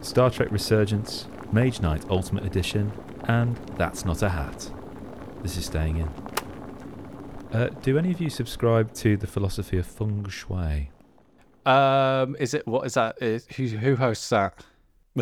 Star Trek Resurgence, Mage Knight Ultimate Edition, and That's Not a Hat. This is staying in. Uh, do any of you subscribe to the philosophy of feng shui? Um, is it what is that? Is, who who hosts that?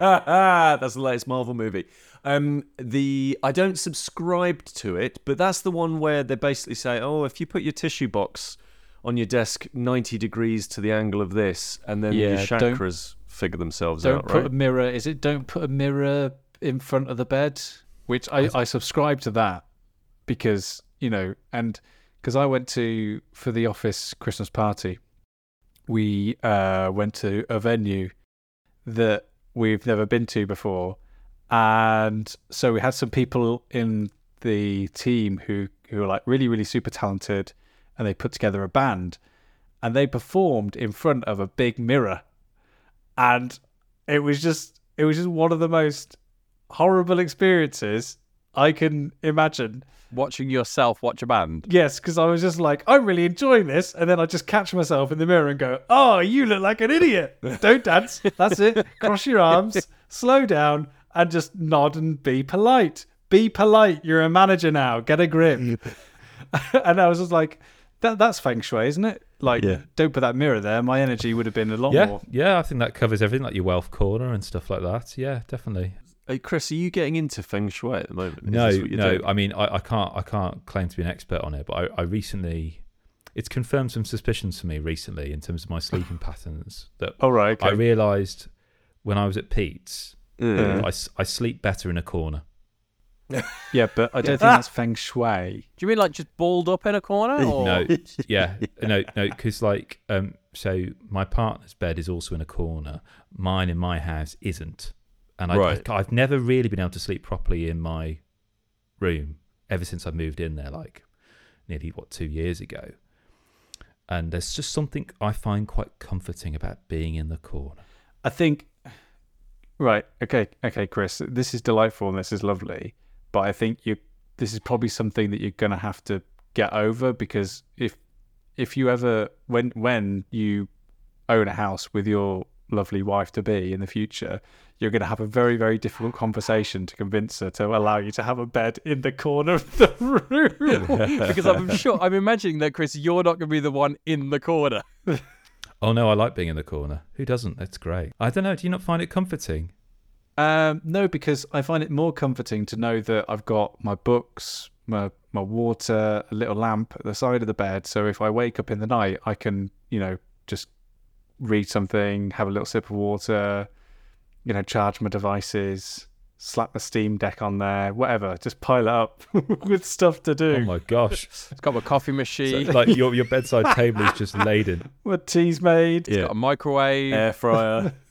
that's the latest Marvel movie. Um, the I don't subscribe to it, but that's the one where they basically say, "Oh, if you put your tissue box on your desk ninety degrees to the angle of this, and then your Yeah, don't- chakras figure themselves Don't out." put Right? a mirror. Is it don't put a mirror in front of the bed? Which I I subscribe to that because you know and because I went to for the office Christmas party, we uh went to a venue that we've never been to before, and so we had some people in the team who who were like really really super talented, and they put together a band, and they performed in front of a big mirror, and it was just it was just one of the most horrible experiences I can imagine. Watching yourself watch a band. Yes, because I was just like, I'm really enjoying this, and then I just catch myself in the mirror and go, "Oh, you look like an idiot! Don't dance. That's it. Cross your arms, slow down, and just nod and be polite. Be polite. You're a manager now. Get a grip." and I was just like, "That that's feng shui, isn't it? Like, Yeah. don't put that mirror there. My energy would have been a lot Yeah, more." yeah, I think that covers everything, like your wealth corner and stuff like that. Yeah, definitely. Hey, Kris, are you getting into feng shui at the moment? Is no, this what you're no. doing? I mean, I, I can't, I can't claim to be an expert on it, but I, I recently, it's confirmed some suspicions for me recently in terms of my sleeping patterns. That Oh right, okay. I realised when I was at Pete's, I I, s- I sleep better in a corner. yeah, but I don't think that's feng shui. Do you mean like just balled up in a corner? Or? No, yeah, no, no, because like, um, so my partner's bed is also in a corner. Mine in my house isn't, and I, Right. I, have never really been able to sleep properly in my room ever since I moved in there, like nearly what two years ago. And there's just something I find quite comforting about being in the corner. I think right, okay, okay, Kris, this is delightful and this is lovely, but I think you this is probably something that you're going to have to get over because if if you ever when when you own a house with your lovely wife to be in the future, you're going to have a very very difficult conversation to convince her to allow you to have a bed in the corner of the room. because I'm sure I'm imagining that Kris, you're not going to be the one in the corner. Oh no, I like being in the corner. Who doesn't? That's great. I don't know. Do you not find it comforting? Um, no, because I find it more comforting to know that I've got my books, my my water, a little lamp at the side of the bed. So if I wake up in the night, I can, you know, just read something, have a little sip of water, you know, charge my devices, slap the Steam Deck on there, whatever. Just pile it up with stuff to do. Oh my gosh! It's got a coffee So, machine, like your your bedside table is just laden. What tea's made. Yeah. It's got yeah. a microwave, Air fryer.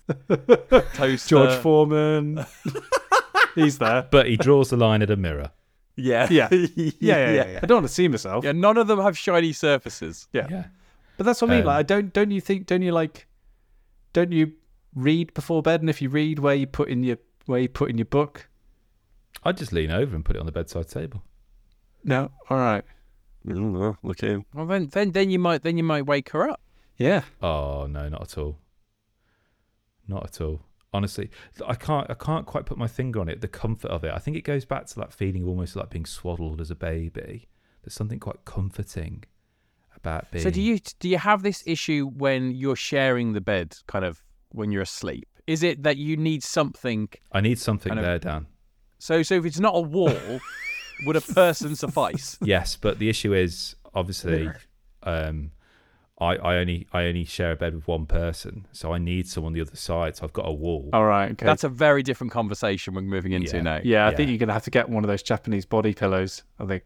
toaster. George Foreman. He's there. But he draws the line at a mirror. yeah. Yeah. Yeah, yeah, yeah, yeah. I don't want to see myself. Yeah, none of them have shiny surfaces. Yeah. Yeah. But that's what I mean. Um, like, I don't. Don't you think? Don't you like? Don't you read before bed? And if you read, where you put in your where you put in your book? I'd just lean over and put it on the bedside table. No. All right. I don't. Look at him. Well, then, then, then you might, then you might wake her up. Yeah. Oh no, not at all. Not at all. Honestly, I can't. I can't quite put my finger on it. The comfort of it. I think it goes back to that feeling of almost like being swaddled as a baby. There's something quite comforting about being. So do you do you have this issue when you're sharing the bed, kind of when you're asleep? Is it that you need something? I need something Kind of- there, Dan. So so if it's not a wall, would a person suffice? Yes, but the issue is obviously, um, I, I only I only share a bed with one person, so I need someone on the other side. So I've got a wall. All right. Okay. That's a very different conversation we're moving into Yeah. now. yeah. I yeah. think you're gonna have to get one of those Japanese body pillows. I think.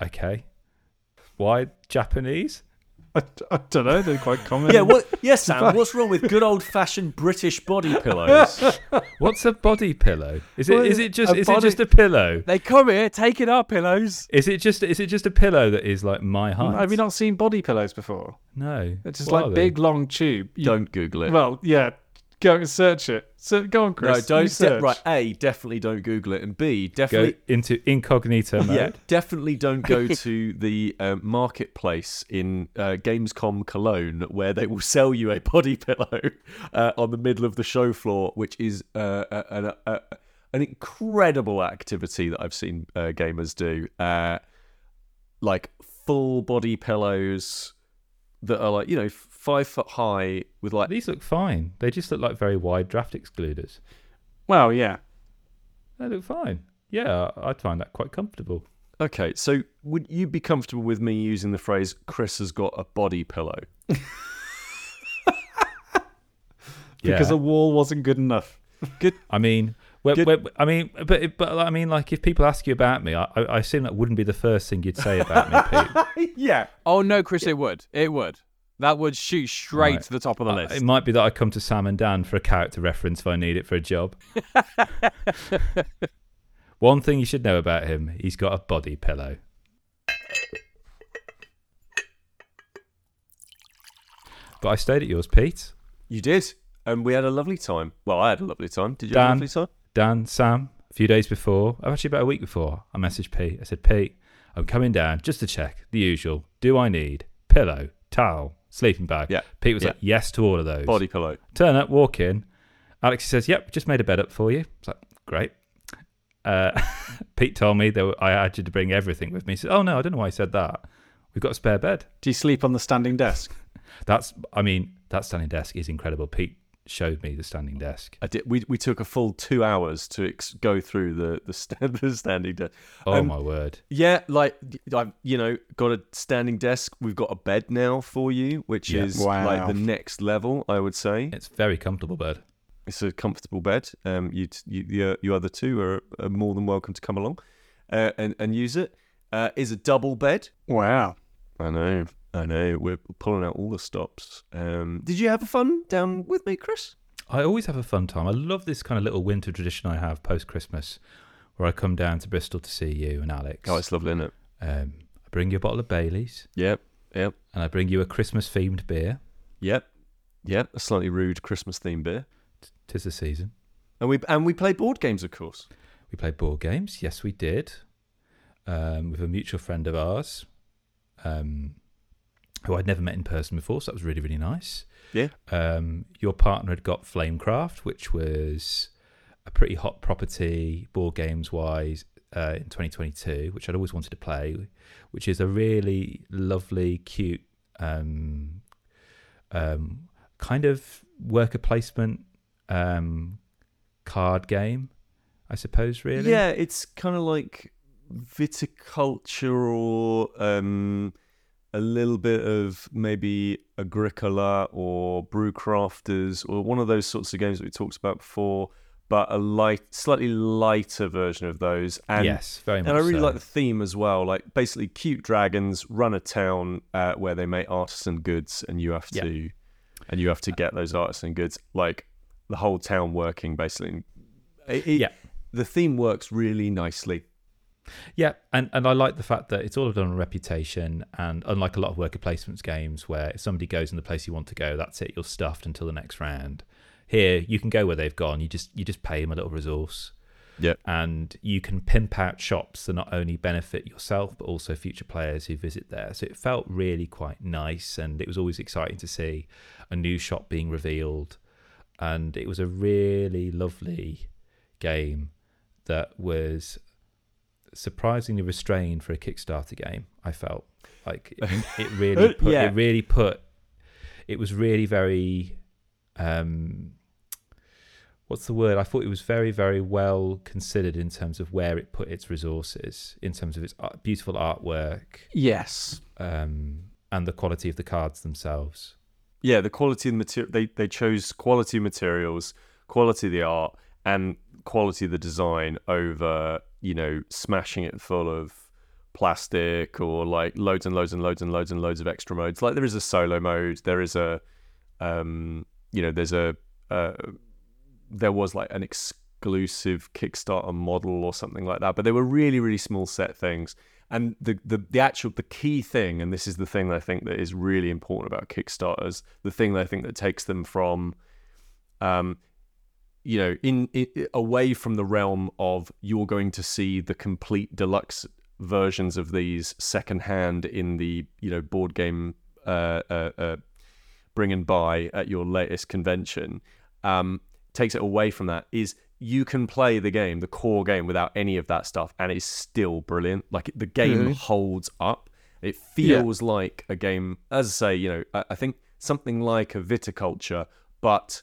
Okay. Why Japanese? I, I don't know. They're quite common. Yeah, what? Yes, Sam. What's wrong with good old-fashioned British body pillows? What's a body pillow? Is it Well, is it just a is body- it just a pillow? They come here taking our pillows. Is it just is it just a pillow that is like my height? Have you not seen body pillows before? No. They're just What are like they? big long tube. You- Don't Google it. Well, yeah. Go and search it. So go on, Kris. no, don't. De- search. right, A, definitely don't Google it, and B, definitely Go definitely into incognito mode. Yeah, definitely don't go to the um, marketplace in uh, Gamescom Cologne where they will sell you a body pillow uh, on the middle of the show floor, which is uh, a, a, a, an incredible activity that I've seen uh, gamers do. Uh, like full body pillows that are like you know five foot high with like These look fine. They just look like very wide draft excluders. Well, yeah. They look fine. Yeah, I'd find that quite comfortable. okay. So would you be comfortable with me using the phrase "Kris has got a body pillow"? Because yeah. a wall wasn't good enough. Good. I mean, where, Good- where, I mean, but but I mean, like, if people ask you about me, I, I I assume that wouldn't be the first thing you'd say about me, Pete. yeah. Oh no, Kris, it would. It would. That would shoot straight Right. to the top of the Uh, list. It might be that I come to Sam and Dan for a character reference if I need it for a job. One thing you should know about him: he's got a body pillow. But I stayed at yours, Pete. You did, and we had a lovely time. Well, I had a lovely time. Did you have a Dan. lovely time? Dan, Sam, a few days before, actually about a week before, I messaged Pete. I said, Pete, I'm coming down just to check the usual. Do I need pillow, towel, sleeping bag? Yeah. Pete was Yeah. like, yes to all of those. Body pillow. Turn up, walk in. Alex says, yep, just made a bed up for you. It's like, great. Uh, Pete told me that I had you to bring everything with me. He said, oh, no, I don't know why he said that. We've got a spare bed. Do you sleep on the standing desk? That's, I mean, that standing desk is incredible. Pete showed me the standing desk. I did. We we took a full two hours to ex- go through the the, stand, the standing desk. Oh, Um, my word. Yeah, like I've you know got a standing desk. We've got a bed now for you, which Yeah. is Wow. like the next level. I would say It's very comfortable bed. it's a comfortable bed. Um, you you you, you other two are, are more than welcome to come along, uh, and and use it. Uh, is a double bed. Wow. I know, I know. We're pulling out all the stops. Um, did you have a fun down with me, Kris? I always have a fun time. I love this kind of little winter tradition I have post Christmas, where I come down to Bristol to see you and Alex. Oh, it's lovely, isn't it? Um, I bring you a bottle of Bailey's, Yep, yep, and I bring you a Christmas themed beer. yep, yep. A slightly rude Christmas themed beer, Tis the season. and we and we played board games, of course. We played board games. Yes, we did. Um, with a mutual friend of ours, um, who I'd never met in person before, so that was really, really nice. Yeah. Um, your partner had got Flamecraft, which was a pretty hot property board games wise uh, in 2022, which I'd always wanted to play, which is a really lovely, cute, um, um, kind of worker placement um, card game, I suppose. Really, Yeah, it's kind of like viticulture or um, a little bit of maybe Agricola or Brewcrafters or one of those sorts of games that we talked about before, but a light, slightly lighter version of those. And yes, very much. and I really so. like the theme as well. Like basically, cute dragons run a town uh, where they make artisan goods, and you have Yeah. to, and you have to get those artisan goods. Like the whole town working basically. It- it- Yeah. the theme works really nicely. Yeah, and, and I like the fact that it's all done on reputation, and unlike a lot of worker placements games where if somebody goes in the place you want to go, that's it, you're stuffed until the next round. Here, you can go where they've gone. You just you just pay them a little resource, Yeah. and you can pimp out shops that not only benefit yourself but also future players who visit there. So it felt really quite nice, and it was always exciting to see a new shop being revealed, and it was a really lovely game that was surprisingly restrained for a Kickstarter game. I felt like it, it really put, Yeah. it really put it was really very um what's the word? I thought it was very very well considered in terms of where it put its resources, in terms of its beautiful artwork Yes. um and the quality of the cards themselves. Yeah, the quality of the material they they chose quality materials, quality of the art, and quality of the design over you know smashing it full of plastic or like loads and loads and loads and loads and loads of extra modes. Like there is a solo mode, there is a um you know there's a uh, there was like an exclusive Kickstarter model or something like that, but they were really really small set things. And the, the the actual the key thing, and this is the thing that I think that is really important about Kickstarters, the thing that I think that takes them from um, you know, in, in away from the realm of you're going to see the complete deluxe versions of these secondhand in the you know board game uh, uh, uh, bring and buy at your latest convention. Um, takes it away from that is you can play the game, the core game, without any of that stuff, and it's still brilliant. Like the game Really? holds up. It feels like a game, as I say, you know, I, I think something like a viticulture, but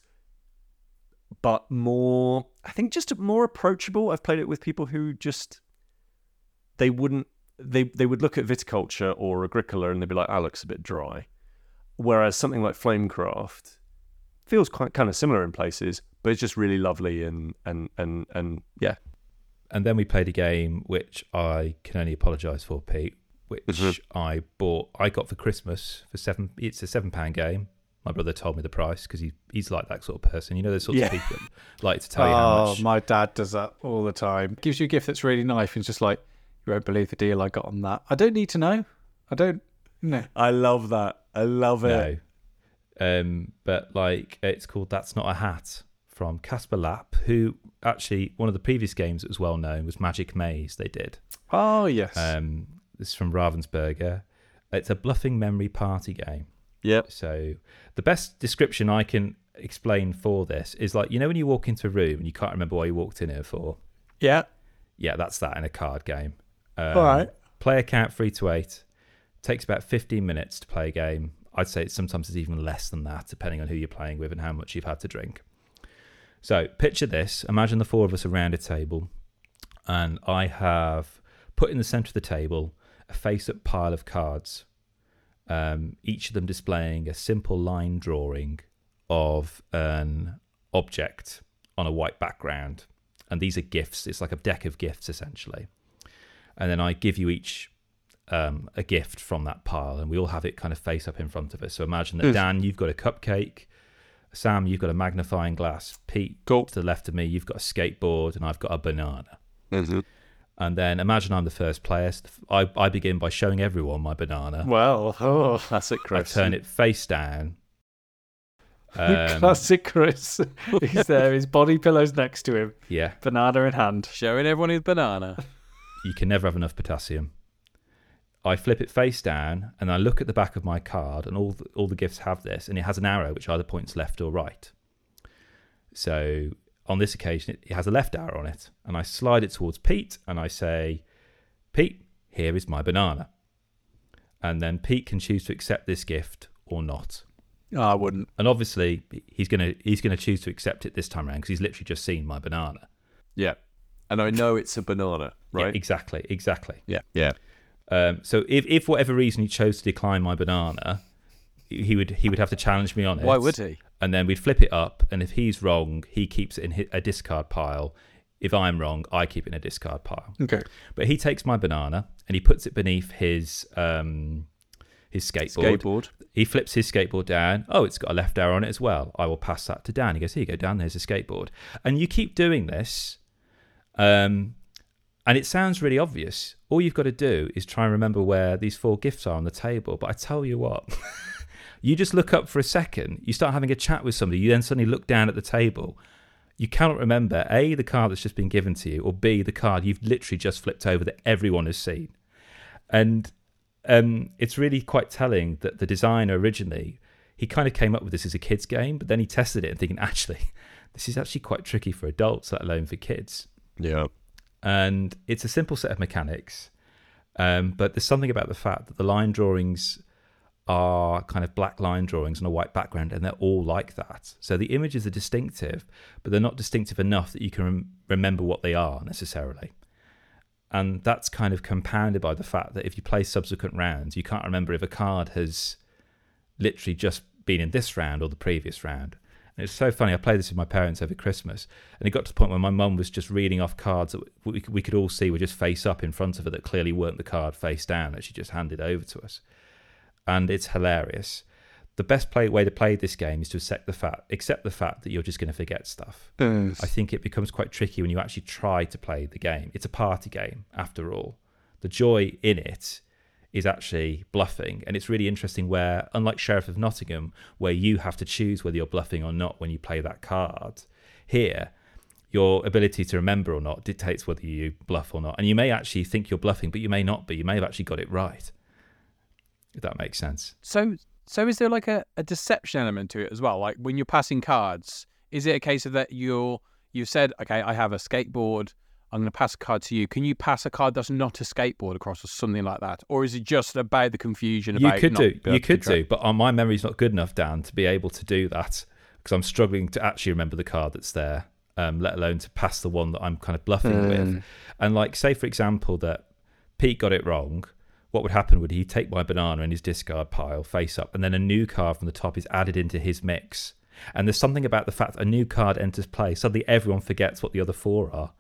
but more. I think just more approachable. I've played it with people who just they wouldn't they they would look at viticulture or agricola and they'd be like, "Ah, looks a bit dry." Whereas something like Flamecraft feels quite kind of similar in places, but it's just really lovely and and and and yeah, And then we played a game which I can only apologise for, Pete, which Mhm. I bought. I got for Christmas for seven. It's a seven pound game. My brother told me the price because he, he's like that sort of person. You know, those sorts Yeah. of people that like to tell you how Oh, my dad does that all the time. Gives you a gift that's really nice and it's just like, you won't believe the deal I got on that. I don't need to know. I don't. No. I love that. I love it. No. Um, but like it's called That's Not a Hat from Kasper Lapp, who actually one of the previous games that was well known was Magic Maze. They did. Oh yes. Um, this is from Ravensburger. It's a bluffing memory party game. Yep. So the best description I can explain for this is like you know when you walk into a room and you can't remember why you walked in here for. yeah. Yeah, that's that in a card game. Um, All right. Player count three to eight. Takes about fifteen minutes to play a game. I'd say it's sometimes it's even less than that, depending on who you're playing with and how much you've had to drink. So picture this: imagine the four of us around a table, and I have put in the centre of the table a face-up pile of cards. Um, each of them displaying a simple line drawing of an object on a white background and these are gifts. It's like a deck of gifts essentially. And then I give you each um, a gift from that pile, and we all have it kind of face up in front of us. So imagine that Yes. Dan, you've got a cupcake. Sam, you've got a magnifying glass. Pete, Cool. to the left of me, you've got a skateboard, and I've got a banana. And then imagine I'm the first player. So I, I begin by showing everyone my banana. Well, oh, Classic Kris. I turn it face down. Um, classic Kris. He's there. His body pillows next to him, yeah, banana in hand. Showing everyone his banana. you can never have enough potassium. I flip it face down and I look at the back of my card, and all the, all the gifts have this, and it has an arrow which either points left or right. So on this occasion, it has a left arrow on it, and I slide it towards Pete, and I say, "Pete, here is my banana." And then Pete can choose to accept this gift or not. Oh, I wouldn't. And obviously, he's gonna he's gonna choose to accept it this time around because he's literally just seen my banana. Yeah. And I know it's a banana, Yeah, right? exactly, exactly. Yeah. Yeah. Um, so if, if whatever reason he chose to decline my banana, he would he would have to challenge me on it. Why would he? And then we'd flip it up, and if he's wrong, he keeps it in a discard pile. If I'm wrong, I keep it in a discard pile. Okay. But he takes my banana and he puts it beneath his um, his skateboard. Skateboard. He flips his skateboard down. Oh, it's got a left arrow on it as well. I will pass that to Dan. He goes, Here you go, Dan, there's a skateboard. And you keep doing this. Um, and it sounds really obvious. All you've got to do is try and remember where these four gifts are on the table. But I tell you what, you just look up for a second, you start having a chat with somebody, you then suddenly look down at the table. You cannot remember A, the card that's just been given to you, or B, the card you've literally just flipped over that everyone has seen. And um, it's really quite telling that the designer originally he kind of came up with this as a kids game, but then he tested it and thinking actually this is actually quite tricky for adults, let alone for kids. Yeah. And it's a simple set of mechanics, um, but there's something about the fact that the line drawings are kind of black line drawings on a white background, and they're all like that. So the images are distinctive, but they're not distinctive enough that you can rem- remember what they are necessarily. And that's kind of compounded by the fact that if you play subsequent rounds, you can't remember if a card has literally just been in this round or the previous round. And it's so funny. I played this with my parents over Christmas, and it got to the point where my mum was just reading off cards that we, we could all see were just face up in front of her that clearly weren't the card face down that she just handed over to us. And it's hilarious. The best play, way to play this game is to accept the fact, accept the fact that you're just going to forget stuff. I think it becomes quite tricky when you actually try to play the game. It's a party game, after all. The joy in it is actually bluffing. And it's really interesting where, unlike Sheriff of Nottingham, where you have to choose whether you're bluffing or not when you play that card, here, your ability to remember or not dictates whether you bluff or not. And you may actually think you're bluffing, but you may not be. You may have actually got it right. If that makes sense. So, so is there like a, a deception element to it as well? Like when you're passing cards, is it a case of that you're you've said, okay, I have a skateboard, I'm going to pass a card to you. Can you pass a card that's not a skateboard across or something like that, or is it just about the confusion? You About could not do, you could track- do, but uh, my memory's not good enough, Dan, to be able to do that because I'm struggling to actually remember the card that's there, um, let alone to pass the one that I'm kind of bluffing with. And like, say for example that Pete got it wrong. What would happen would he take my banana in his discard pile face up, and then a new card from the top is added into his mix. And there's something about the fact that a new card enters play. Suddenly, everyone forgets what the other four are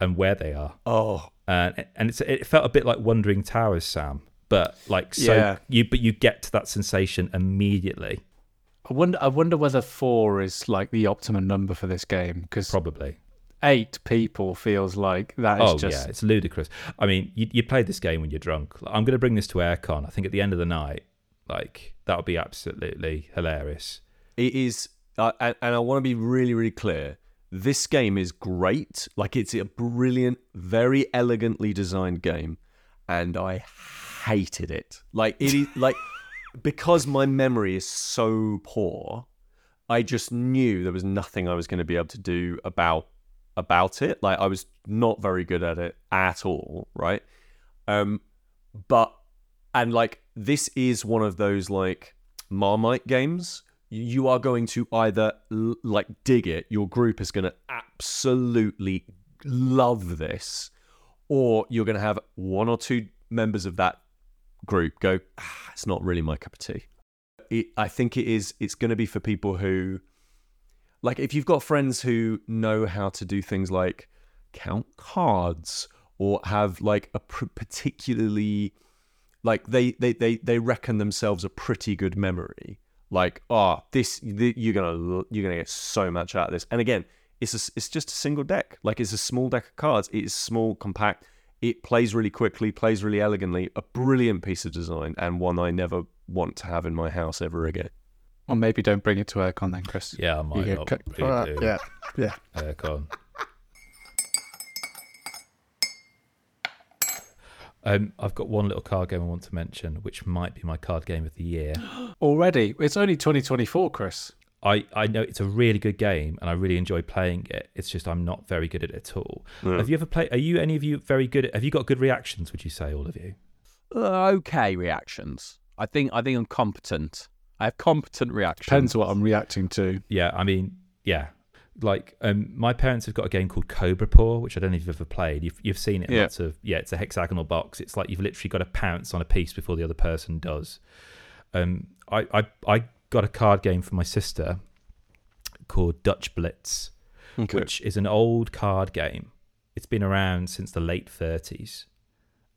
and where they are Oh, and and it's it felt a bit like Wandering Towers, Sam. But like so, Yeah. you but you get to that sensation immediately, I wonder. I wonder whether four is like the optimum number for this game because probably. Eight people feels like that is Oh just yeah, it's ludicrous. I mean, you you play this game when you're drunk. Like, I'm going to bring this to AireCon. I think at the end of the night, like that would be absolutely hilarious. It is, uh, and, and I want to be really, really clear. This game is great. Like it's a brilliant, very elegantly designed game, and I hated it. Like it is like because my memory is so poor. I just knew there was nothing I was going to be able to do about about it. Like I was not very good at it at all. Right. Um, but and like this is one of those like Marmite games. You are going to either like dig it, your group is going to absolutely love this, or you're going to have one or two members of that group go, ah, it's not really my cup of tea. It, I think it is. It's going to be for people who, like, if you've got friends who know how to do things like count cards or have like a pr- particularly like they, they they they reckon themselves a pretty good memory. Like oh this th- you're gonna you're gonna get so much out of this. And again it's a, it's just a single deck. Like it's a small deck of cards. It is small compact. It plays really quickly plays really elegantly. A brilliant piece of design and one i never want to have in my house ever again or maybe don't bring it to AireCon then, Kris. Yeah, I might not get- really uh, do yeah, yeah. AireCon. Um, I've got one little card game I want to mention, which might be my card game of the year. Already, it's only 2024, Kris. I, I know it's a really good game and I really enjoy playing it. It's just I'm not very good at it at all. Have you ever played? Are you any of you very good? At, have you got good reactions? Would you say all of you? Uh, okay reactions. I think I think I'm competent. I have competent reactions. Depends what I'm reacting to. Yeah, I mean, yeah. Like, um, my parents have got a game called Cobra Paw, which I don't know if you've ever played. You've you've seen it. Yeah. Lots of yeah. It's a hexagonal box. It's like you've literally got to pounce on a piece before the other person does. Um, I I I got a card game for my sister called Dutch Blitz, okay. which is an old card game. It's been around since the late 30s,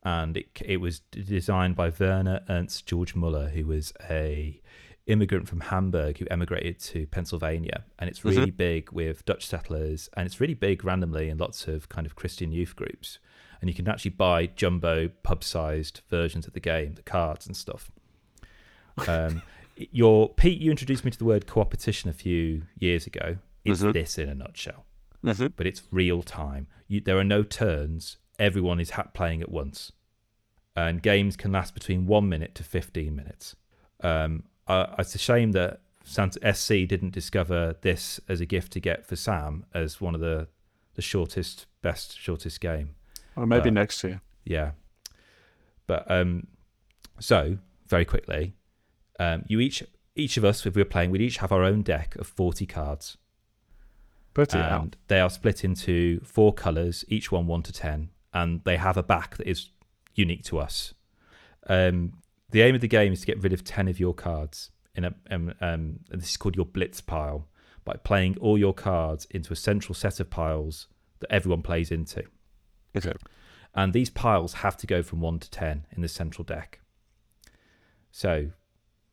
and it it was designed by Werner Ernst George Muller, who was a immigrant from Hamburg who emigrated to Pennsylvania, and it's really big with Dutch settlers, and it's really big randomly in lots of kind of Christian youth groups, and you can actually buy jumbo pub-sized versions of the game, the cards and stuff. Um, your Pete, you introduced me to the word coopetition a few years ago. It's Mhm. this in a nutshell Mhm. but it's real time. You, there are no turns. Everyone is playing at once, and games can last between one minute to fifteen minutes. Um, uh, it's a shame that Santa SC didn't discover this as a gift to get for Sam as one of the the shortest, best shortest game. Or maybe Uh, next year. Yeah, but um, so very quickly, um, you each each of us, if we we're playing, we'd each have our own deck of forty cards it and out. they are split into four colors, each one one to ten, and they have a back that is unique to us. Um, the aim of the game is to get rid of ten of your cards in a um, um, and this is called your blitz pile by playing all your cards into a central set of piles that everyone plays into. Okay. And these piles have to go from one to ten in the central deck. So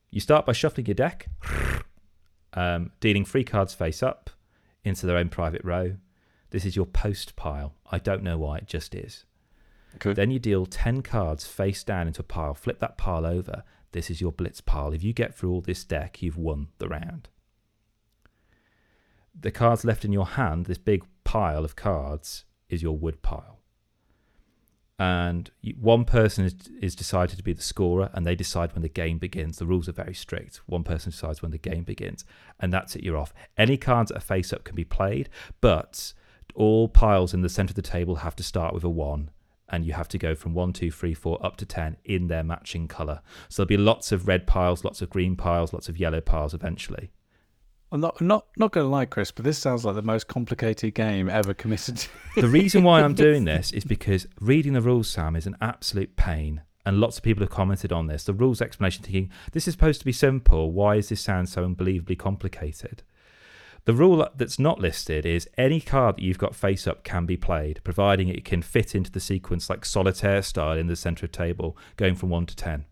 you start by shuffling your deck, um, dealing three cards face up into their own private row. This is your post pile. I don't know why, it just is. Okay. Then you deal 10 cards face down into a pile, flip that pile over. This is your blitz pile. If you get through all this deck, you've won the round. The cards left in your hand, this big pile of cards, is your wood pile. And one person is, is decided to be the scorer, and they decide when the game begins. The rules are very strict. One person decides when the game begins, and that's it, you're off. Any cards that are face up can be played, but all piles in the center of the table have to start with a one and you have to go from one, two, three, four up to ten in their matching color. So there'll be lots of red piles, lots of green piles, lots of yellow piles eventually. I'm not not not going to lie, Kris, but this sounds like the most complicated game ever committed. to. The reason why I'm doing this is because reading the rules, Sam, is an absolute pain. And lots of people have commented on this. The rules explanation thinking, this is supposed to be simple. Why does this sound so unbelievably complicated? The rule that's not listed is any card that you've got face up can be played, providing it can fit into the sequence like solitaire style in the center of table, going from one to ten.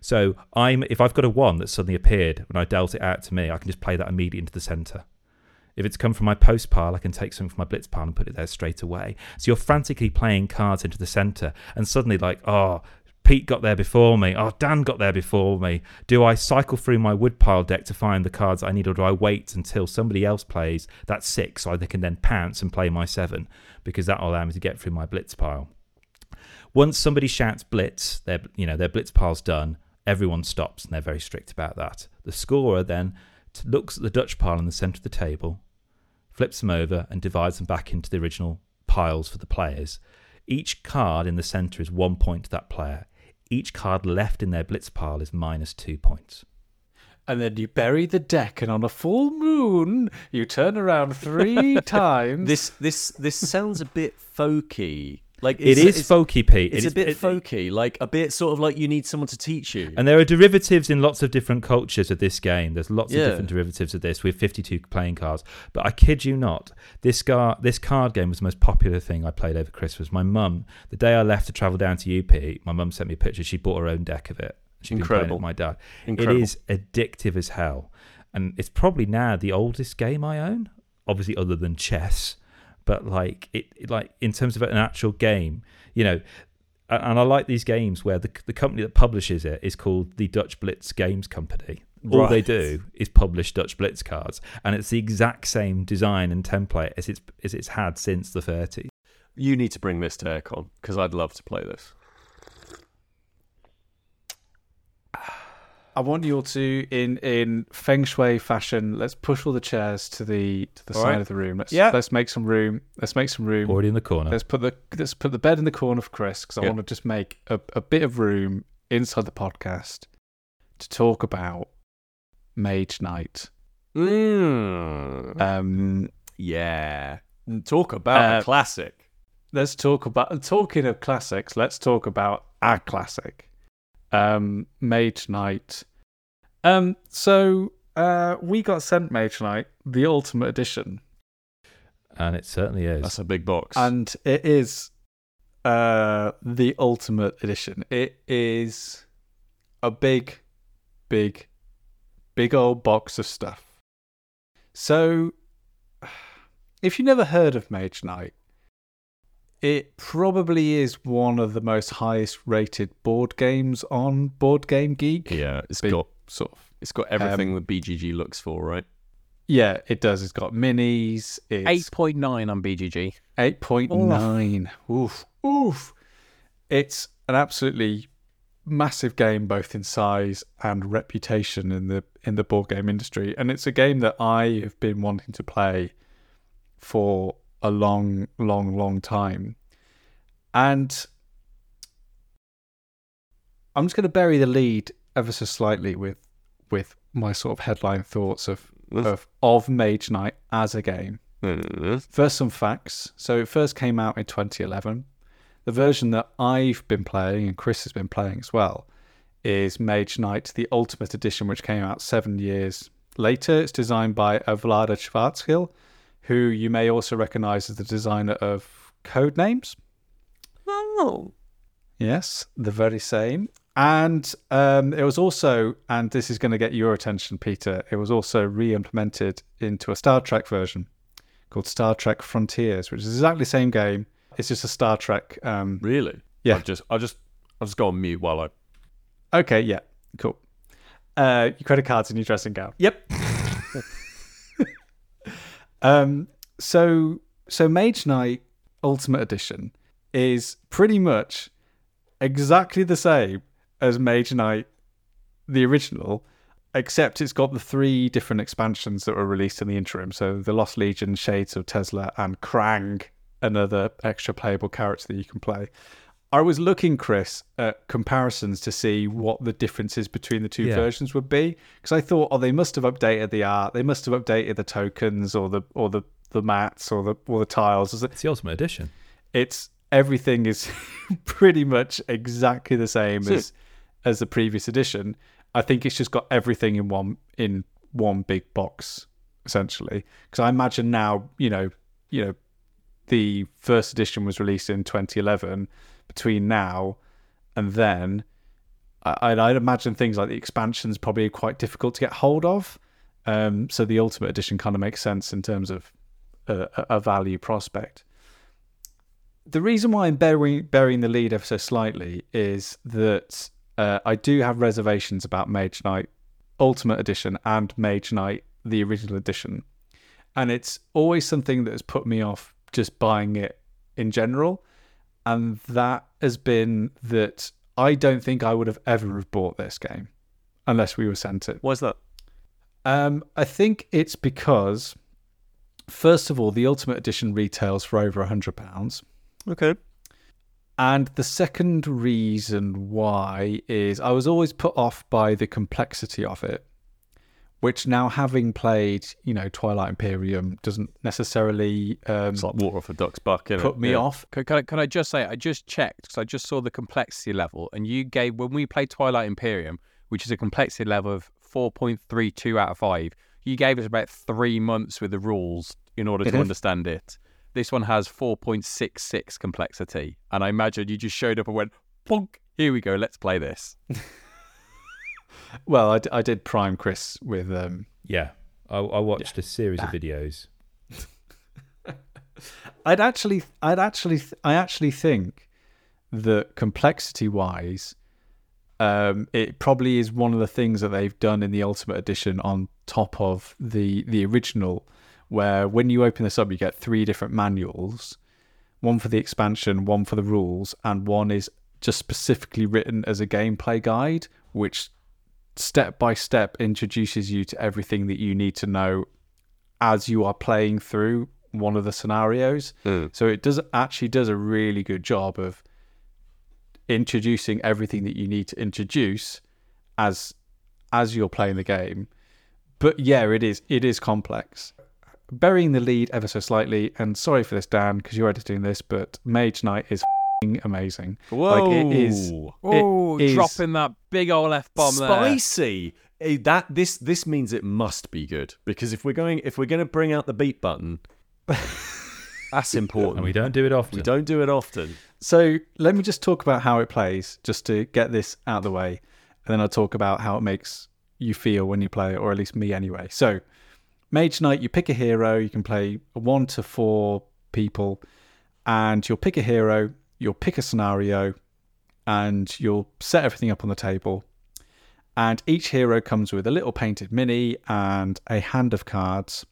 So I'm if I've got a one that suddenly appeared when I dealt it out to me, I can just play that immediately into the center. If it's come from my post pile, I can take something from my blitz pile and put it there straight away. So you're frantically playing cards into the center, and suddenly like, oh, Pete got there before me. Oh, Dan got there before me. Do I cycle through my woodpile deck to find the cards I need, or do I wait until somebody else plays that six so they can then pounce and play my seven? Because that will allow me to get through my blitz pile. Once somebody shouts blitz, their you know their blitz pile's done. Everyone stops and they're very strict about that. The scorer then looks at the Dutch pile in the centre of the table, flips them over, and divides them back into the original piles for the players. Each card in the centre is one point to that player each card left in their blitz pile is minus two points. And then you bury the deck, and on a full moon, you turn around three times. This this this sounds a bit folky. Like It it's, is it's, folky, Pete. It's It a bit it- folky, like a bit sort of like you need someone to teach you. And there are derivatives in lots of different cultures of this game. There's lots Yeah. of different derivatives of this with 52 playing cards. But I kid you not, this car, this card game was the most popular thing I played over Christmas. My mum, the day I left to travel down to UP, my mum sent me a picture. She bought her own deck of it. She'd it Incredible. my dad. Incredible. It is addictive as hell. And it's probably now the oldest game I own, obviously other than chess. But like it, it- like in terms of an actual game, you know, and I like these games where the the company that publishes it is called the Dutch Blitz Games Company. All they do is publish Dutch Blitz cards, and it's the exact same design and template as it's as it's had since the 30s. You need to bring this to AireCon because I'd love to play this. I want you all to, in in feng shui fashion, let's push all the chairs to the to the All side right. of the room. Let's Yeah. let's make some room. Let's make some room. Already in the corner. Let's put the let's put the bed in the corner for Kris because I Yeah. want to just make a, a bit of room inside the podcast to talk about Mage Knight. Mm. Um, yeah. Talk about Uh, a classic. let's talk about talking of classics. Let's talk about our classic, um, Mage Knight. Um, so uh, we got sent Mage Knight, the Ultimate Edition, and it certainly is. That's a big box. and it is uh the Ultimate Edition. It is a big, big, big old box of stuff. So, if you never heard of Mage Knight, it probably is one of the most highest rated board games on Board Game Geek. yeah, it's Big- got Sort of. it's got everything um, the BGG looks for, right? Yeah, it does. It's got minis. It's Eight point nine on BGG. Eight point nine. Oof. Oof. It's an absolutely massive game both in size and reputation in the in the board game industry. And it's a game that I have been wanting to play for a long, long, long time. And I'm just gonna bury the lead ever so slightly with with my sort of headline thoughts of of, of Mage Knight as a game. First, some facts. So it first came out in 2011. The version that I've been playing and Kris has been playing as well is Mage Knight, the Ultimate Edition, which came out seven years later. It's designed by Vlaada Chvátil, who you may also recognize as the designer of Codenames. Oh. Yes, the very same. And um, it was also, and this is going to get your attention, Peter, it was also re implemented into a Star Trek version called Star Trek Frontiers, which is exactly the same game. It's just a Star Trek um, Really? Yeah. I'll just I'll just I'll just go on mute while I. Okay, yeah, cool. Uh, your credit cards and your dressing gown. Yep. Um, so so Mage Knight Ultimate Edition is pretty much exactly the same as Mage Knight the original, except it's got the three different expansions that were released in the interim. So the Lost Legion, Shades of Tezla, and Krang, another extra playable character that you can play. I was looking, Kris, at comparisons to see what the differences between the two Yeah. versions would be, because I thought, oh, they must have updated the art, they must have updated the tokens or the or the the mats or the or the tiles. It's the Ultimate Edition. It's everything is pretty much exactly the same So- as as the previous edition. I think it's just got everything in one in one big box essentially. Because I imagine now, you know, you know, the first edition was released in 2011. Between now and then, I'd, I'd imagine things like the expansions probably quite difficult to get hold of. Um, so the Ultimate Edition kind of makes sense in terms of a, a a value prospect. The reason why I'm burying, burying the lead ever so slightly is that uh, I do have reservations about Mage Knight Ultimate Edition and Mage Knight the original edition, and it's always something that has put me off just buying it in general, and that has been that I don't think I would have ever have bought this game unless we were sent it. Why's that? Um, I think it's because, first of all, the Ultimate Edition retails for over a hundred pounds, Okay. and the second reason why is I was always put off by the complexity of it, which now having played, you know, Twilight Imperium doesn't necessarily um, It's like water off a duck's buck. Innit? put me Yeah. off. Can, can, I, can I just say, I just checked because I just saw the complexity level, and you gave when we played Twilight Imperium, which is a complexity level of 4.32 out of 5, you gave us about three months with the rules in order to Mhm. understand it. This one has 4.66 complexity, and I imagine you just showed up and went, plonk, here we go, let's play this. Well, I, d- I did prime Kris with um, Yeah. I, I watched a series of videos. I'd actually, I'd actually, I actually think that complexity-wise, um, it probably is one of the things that they've done in the Ultimate Edition on top of the the original, where when you open this up, you get three different manuals, one for the expansion, one for the rules, and one is just specifically written as a gameplay guide, which step by step introduces you to everything that you need to know as you are playing through one of the scenarios. Mm. So it does actually does a really good job of introducing everything that you need to introduce as as you're playing the game. But yeah, it is it is complex. Burying the lead ever so slightly, and sorry for this, Dan, because you're editing this, but Mage Knight is amazing. Whoa. Like it is Oh, dropping that big old F bomb there. spicy. Eh, That this this means it must be good because if we're going if we're going to bring out the beat button, that's important. And we don't do it often. we don't do it often. So let me just talk about how it plays, just to get this out of the way, and then I'll talk about how it makes you feel when you play it, or at least me anyway. So, Mage Knight, you pick a hero, you can play one to four people, and you'll pick a hero, you'll pick a scenario, and you'll set everything up on the table. And each hero comes with a little painted mini and a hand of cards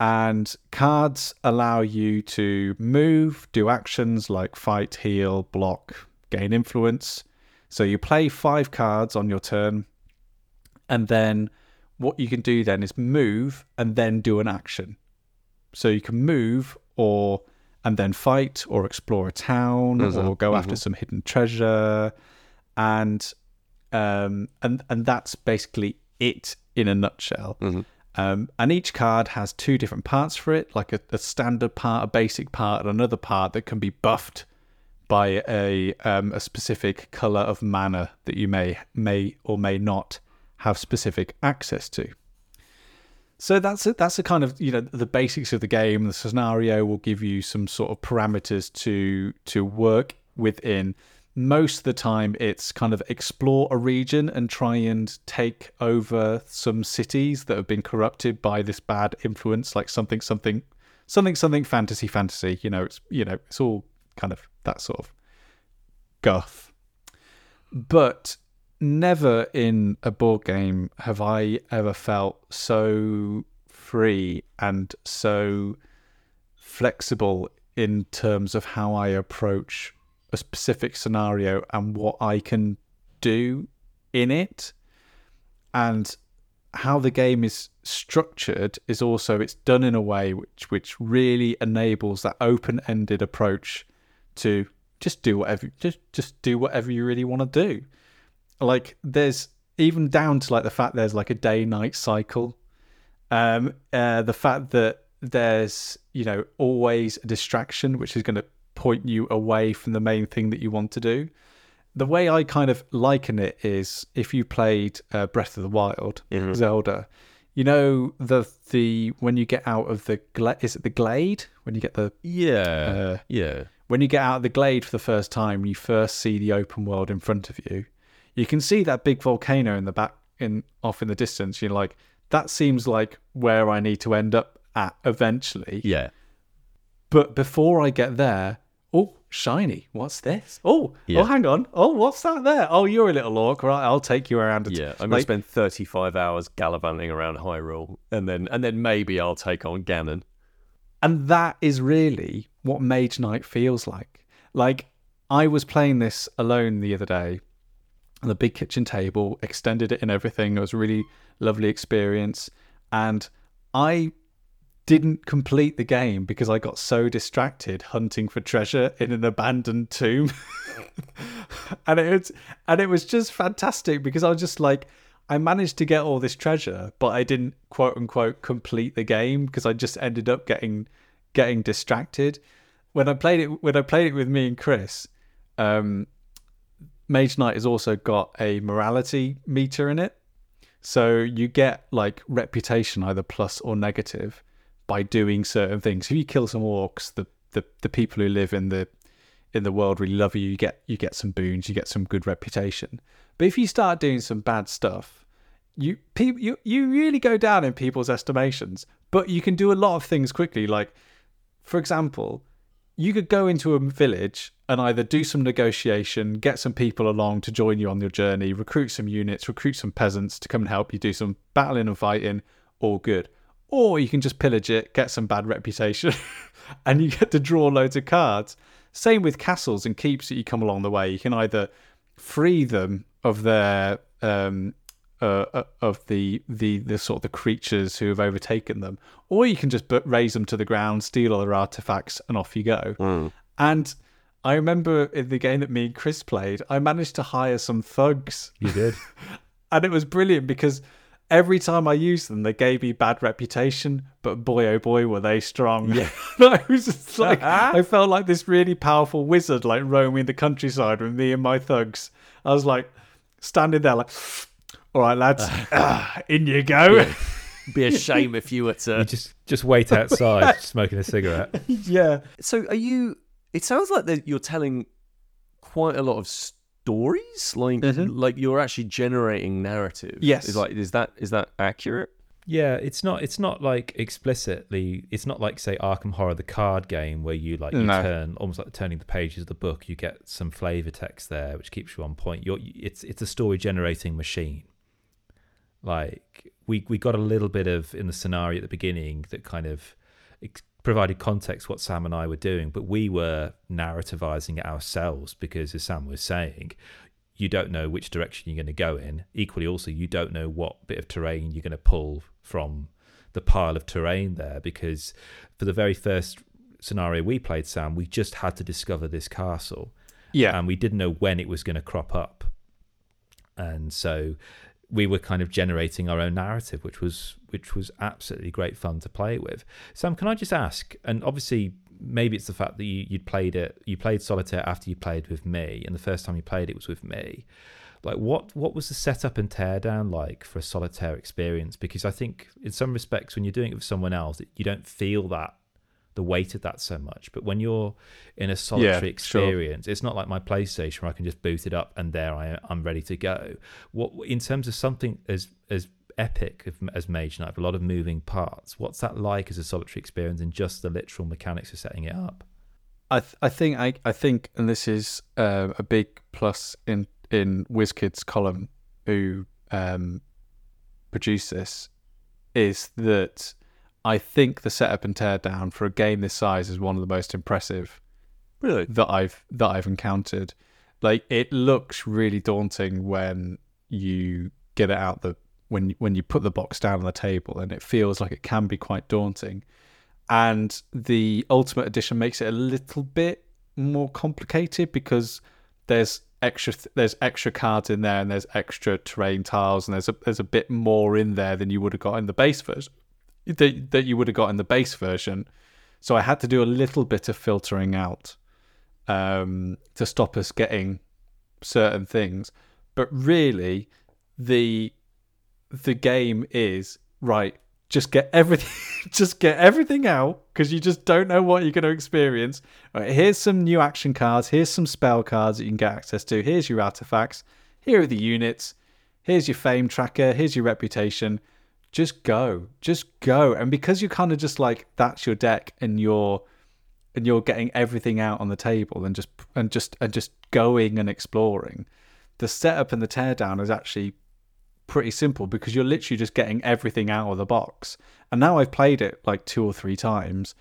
and cards allow you to move, do actions like fight, heal, block, gain influence. So you play five cards on your turn, and then what you can do then is move and then do an action. So you can move or and then fight or explore a town Mhm, or go after some hidden treasure, and um and and that's basically it in a nutshell. Mhm. Um, and each card has two different parts for it, like a, a standard part, a basic part, and another part that can be buffed by a um, a specific color of mana that you may may or may not have specific access to. So that's a, that's a kind of you know the basics of the game. The scenario will give you some sort of parameters to to work within. Most of the time, it's kind of explore a region and try and take over some cities that have been corrupted by this bad influence, like something something something something fantasy fantasy. You know, it's you know it's all kind of that sort of guff. But never in a board game have I ever felt so free and so flexible in terms of how I approach a specific scenario and what I can do in it. And how the game is structured is also it's done in a way which which really enables that open-ended approach to just do whatever just just do whatever you really want to do like there's even down to like the fact there's like a day night cycle um uh the fact that there's you know always a distraction which is going to point you away from the main thing that you want to do the way i kind of liken it is if you played uh, breath of the wild Mhm. zelda you know the the when you get out of the gla- is it the glade when you get the Yeah. uh, yeah. when you get out of the glade for the first time, you first see the open world in front of you. You can see that big volcano in the back, in off in the distance. You're like, that seems like where I need to end up at eventually. Yeah. But before I get there, oh, shiny, what's this? Oh, oh Yeah. oh, hang on. Oh, what's that there? Oh, you're a little orc, right? I'll take you around. a t- Yeah. I'm gonna spend 35 hours gallivanting around Hyrule, and then and then maybe I'll take on Ganon. And that is really what Mage Knight feels like. Like, I was playing this alone the other day the big kitchen table, extended it and everything. It was a really lovely experience. And I didn't complete the game because I got so distracted hunting for treasure in an abandoned tomb. and it was and it was just fantastic because I was just like I managed to get all this treasure, but I didn't quote unquote complete the game because I just ended up getting getting distracted. When I played it when I played it with me and Kris, um Mage Knight has also got a morality meter in it. So you get like reputation either plus or negative by doing certain things. If you kill some orcs, the, the, the people who live in the in the world really love you. You get you get some boons, you get some good reputation. But if you start doing some bad stuff, you people you, you really go down in people's estimations. But you can do a lot of things quickly. Like, for example, you could go into a village and either do some negotiation, get some people along to join you on your journey, recruit some units, recruit some peasants to come and help you do some battling and fighting, all good. Or you can just pillage it, get some bad reputation, and you get to draw loads of cards. Same with castles and keeps that you come along the way. You can either free them of their um, uh, uh, of the, the the sort of the creatures who have overtaken them, or you can just bu- raze them to the ground, steal all their artifacts, and off you go. And I remember in the game that me and Kris played, I managed to hire some thugs, You did. and it was brilliant because every time I used them, they gave me bad reputation, but boy oh boy were they strong. Yeah, I was just like I felt like this really powerful wizard, like roaming the countryside with me and my thugs. I was like standing there, like, all right, lads, ah, in you go. Be a shame if you were You to. just just wait outside smoking a cigarette. yeah. So are you? It sounds like that you're telling quite a lot of stories. Like Mhm. like you're actually generating narrative. Yes. Is like is that is that accurate? Yeah, it's not. It's not like explicitly. It's not like say Arkham Horror, the card game, where you like you No. turn almost like turning the pages of the book. You get some flavor text there, which keeps you on point. You're, it's it's a story generating machine. Like we we got a little bit of in the scenario at the beginning that kind of provided context what Sam and I were doing, but we were narrativizing it ourselves because, as Sam was saying, you don't know which direction you're going to go in. Equally, also, you don't know what bit of terrain you're going to pull from the pile of terrain there because for the very first scenario we played, Sam, we just had to discover this castle Yeah. and we didn't know when it was going to crop up. And so we were kind of generating our own narrative, which was which was absolutely great fun to play with. Sam, can I just ask? And obviously, maybe it's the fact that you you'd played it, you played solitaire after you played with me, and the first time you played it was with me. Like, what what was the setup and teardown like for a solitaire experience? Because I think in some respects, when you're doing it with someone else, you don't feel that the weight of that so much. But when you're in a solitary sure. experience, it's not like my PlayStation where I can just boot it up and there I I'm ready to go. What in terms of something as as epic as Mage Knight, a lot of moving parts. What's that like as a solitary experience and just the literal mechanics of setting it up? I th- I think I I think, and this is uh, a big plus in in WizKids column who um, produced this is that I think the setup and teardown for a game this size is one of the most impressive Really? that I've that I've encountered. Like it looks really daunting when you get it out the when when you put the box down on the table, and it feels like it can be quite daunting. And the Ultimate Edition makes it a little bit more complicated because there's extra there's extra cards in there, and there's extra terrain tiles, and there's a there's a bit more in there than you would have got in the base version that that you would have got in the base version. So I had to do a little bit of filtering out um, to stop us getting certain things. But really, the the game is right. Just get everything, just get everything out because you just don't know what you're going to experience. Here's some new action cards. Here's some spell cards that you can get access to. Here's your artifacts. Here are the units. Here's your fame tracker. Here's your reputation. Just go, just go. And because you're kind of just like that's your deck, and you're and you're getting everything out on the table and just and just and just going and exploring the setup and the teardown is actually pretty simple because you're literally just getting everything out of the box. And now i've played it like two or three times.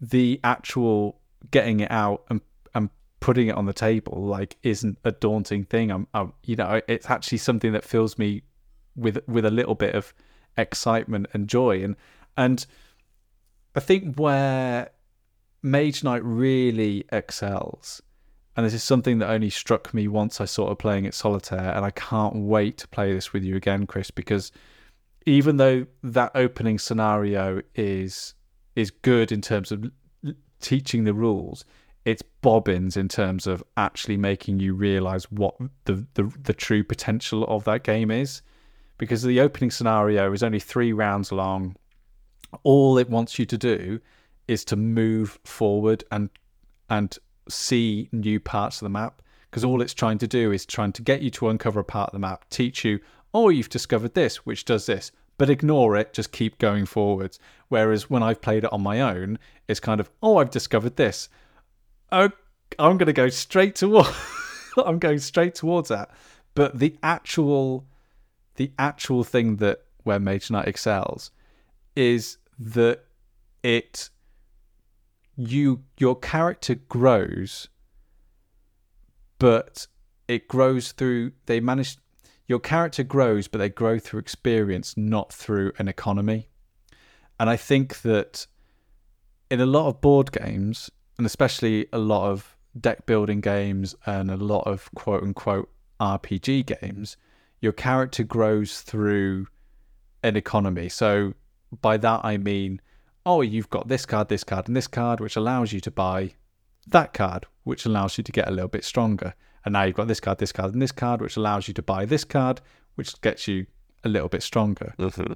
The actual getting it out and and putting it on the table like isn't a daunting thing. I'm, I'm you know it's actually something that fills me with with a little bit of excitement and joy and and i think where Mage Knight really excels. And this is something that only struck me once I started playing it solitaire. And I can't wait to play this with you again, Kris, because even though that opening scenario is is good in terms of teaching the rules, it's bobbins in terms of actually making you realize what the, the the true potential of that game is. Because the opening scenario is only three rounds long. All it wants you to do is to move forward and and see new parts of the map because all it's trying to do is trying to get you to uncover a part of the map, teach you, oh, you've discovered this, which does this, but ignore it, just keep going forwards. Whereas when I've played it on my own, it's kind of, oh, I've discovered this. Oh, I'm going to go straight toward. I'm going straight towards that. But the actual, the actual thing that where Mage Knight excels is that it you your character grows but it grows through they manage your character grows but they grow through experience not through an economy. And i think that in a lot of board games and especially a lot of deck building games and a lot of quote unquote rpg games your character grows through an economy so by that i mean oh, you've got this card, this card, and this card, which allows you to buy that card, which allows you to get a little bit stronger. And now you've got this card, this card, and this card, which allows you to buy this card, which gets you a little bit stronger. Mm-hmm.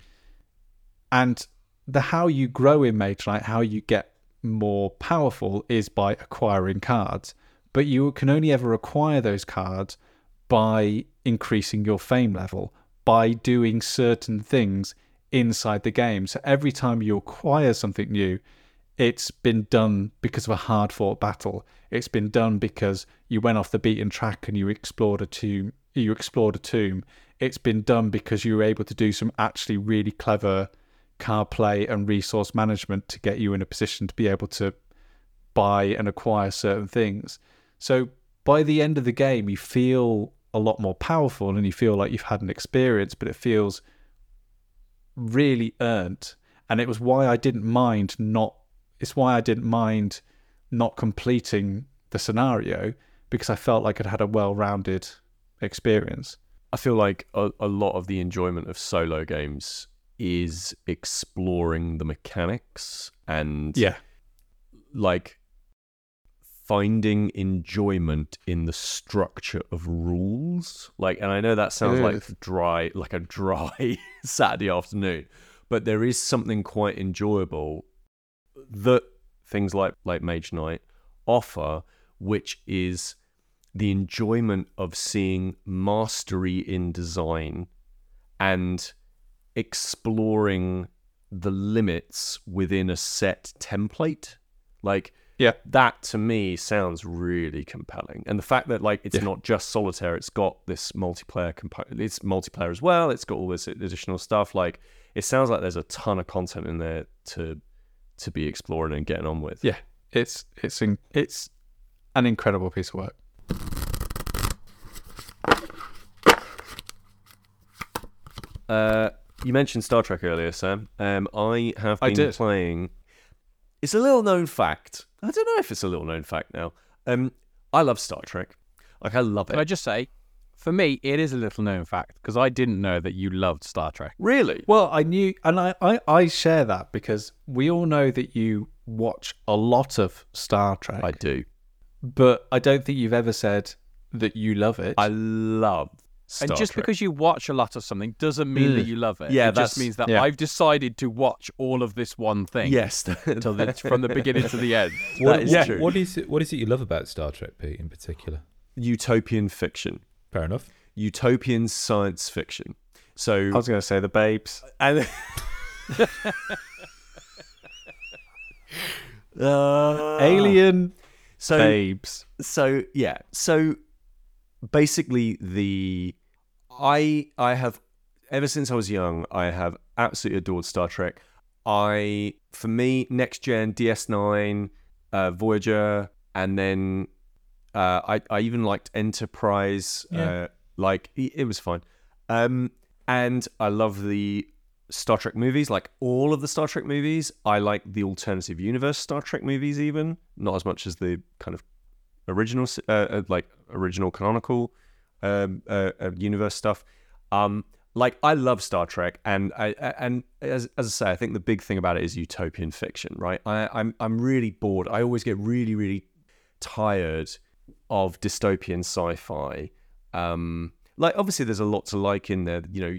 And the how you grow in Mage Knight, how you get more powerful, is by acquiring cards. But you can only ever acquire those cards by increasing your fame level, by doing certain things inside the game. So every time you acquire something new, it's been done because of a hard fought battle. It's been done because you went off the beaten track and you explored a tomb. You explored a tomb. It's been done because you were able to do some actually really clever card play and resource management to get you in a position to be able to buy and acquire certain things. So by the end of the game, you feel a lot more powerful and you feel like you've had an experience, but it feels really earned, and it was why I didn't mind not. It's why I didn't mind not completing the scenario because I felt like I'd had a well-rounded experience. I feel like a, a lot of the enjoyment of solo games is exploring the mechanics and Yeah, like finding enjoyment in the structure of rules. Like and i know that sounds like dry like a dry saturday afternoon but there is something quite enjoyable that things like like mage knight offer which is the enjoyment of seeing mastery in design and exploring the limits within a set template. Like Yeah. That to me sounds really compelling. And the fact that like it's Yeah. not just solitaire, it's got this multiplayer component. It's multiplayer as well. It's got all this additional stuff. Like it sounds like there's a ton of content in there to to be exploring and getting on with. Yeah, it's it's in, it's an incredible piece of work. Uh, you mentioned Star Trek earlier, Sam. Um, I have I been did. playing. It's a little known fact. I don't know if it's a little known fact now. Um, I love Star Trek. Like I love it. Can I just say, for me, it is a little known fact because I didn't know that you loved Star Trek. really? Well, I knew, and I, I, I share that because we all know that you watch a lot of Star Trek, I do. but I don't think you've ever said that you love it. I love Star and just Trek. because you watch a lot of something doesn't mean that Mm. you love it. Yeah, it just means that yeah. I've decided to watch all of this one thing. yes, till the, from the beginning to the end. that is what, true. what is it? What is it you love about Star Trek, Pete, in particular? utopian fiction, Fair enough. utopian science fiction. So I was going to say the babes. and uh, Alien So babes. so yeah so basically the i i have ever since i was young i have absolutely adored star trek i for me next gen ds9 uh, voyager and then uh, I, I even liked enterprise Yeah. uh, like it, it was fine um, and i love the Star Trek movies, like all of the Star Trek movies. I like the alternative universe Star Trek movies, even not as much as the kind of original, uh, uh, like original canonical um, uh, uh, universe stuff. Um, like I love Star Trek, and I and as, as I say, I think the big thing about it is utopian fiction, right? I, I'm I'm really bored. I always get really really tired of dystopian sci-fi. Um, like obviously, there's a lot to like in there. You know,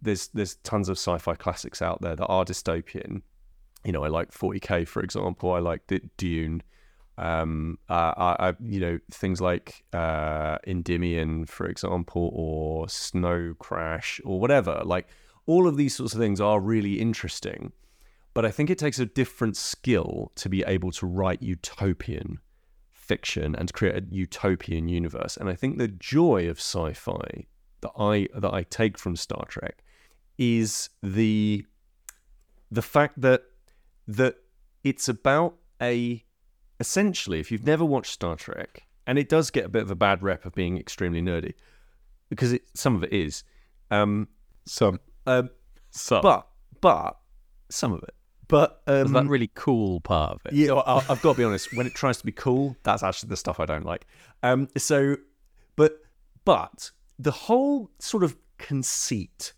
there's there's tons of sci-fi classics out there that are dystopian. You know, I like 40k for example. I like D- Dune. Um, uh, I, I you know things like uh, Endymion, for example, or Snow Crash, or whatever. Like all of these sorts of things are really interesting, but I think it takes a different skill to be able to write utopian fiction and to create a utopian universe. And I think the joy of sci-fi that I that I take from Star Trek is the the fact that that it's about a essentially if you've never watched Star Trek and it does get a bit of a bad rep of being extremely nerdy because it, some of it is um Some. um So, but but some of it but um is that really cool part of it? yeah, I, I've got to be honest. When it tries to be cool, that's actually the stuff I don't like. Um, so, but but the whole sort of conceit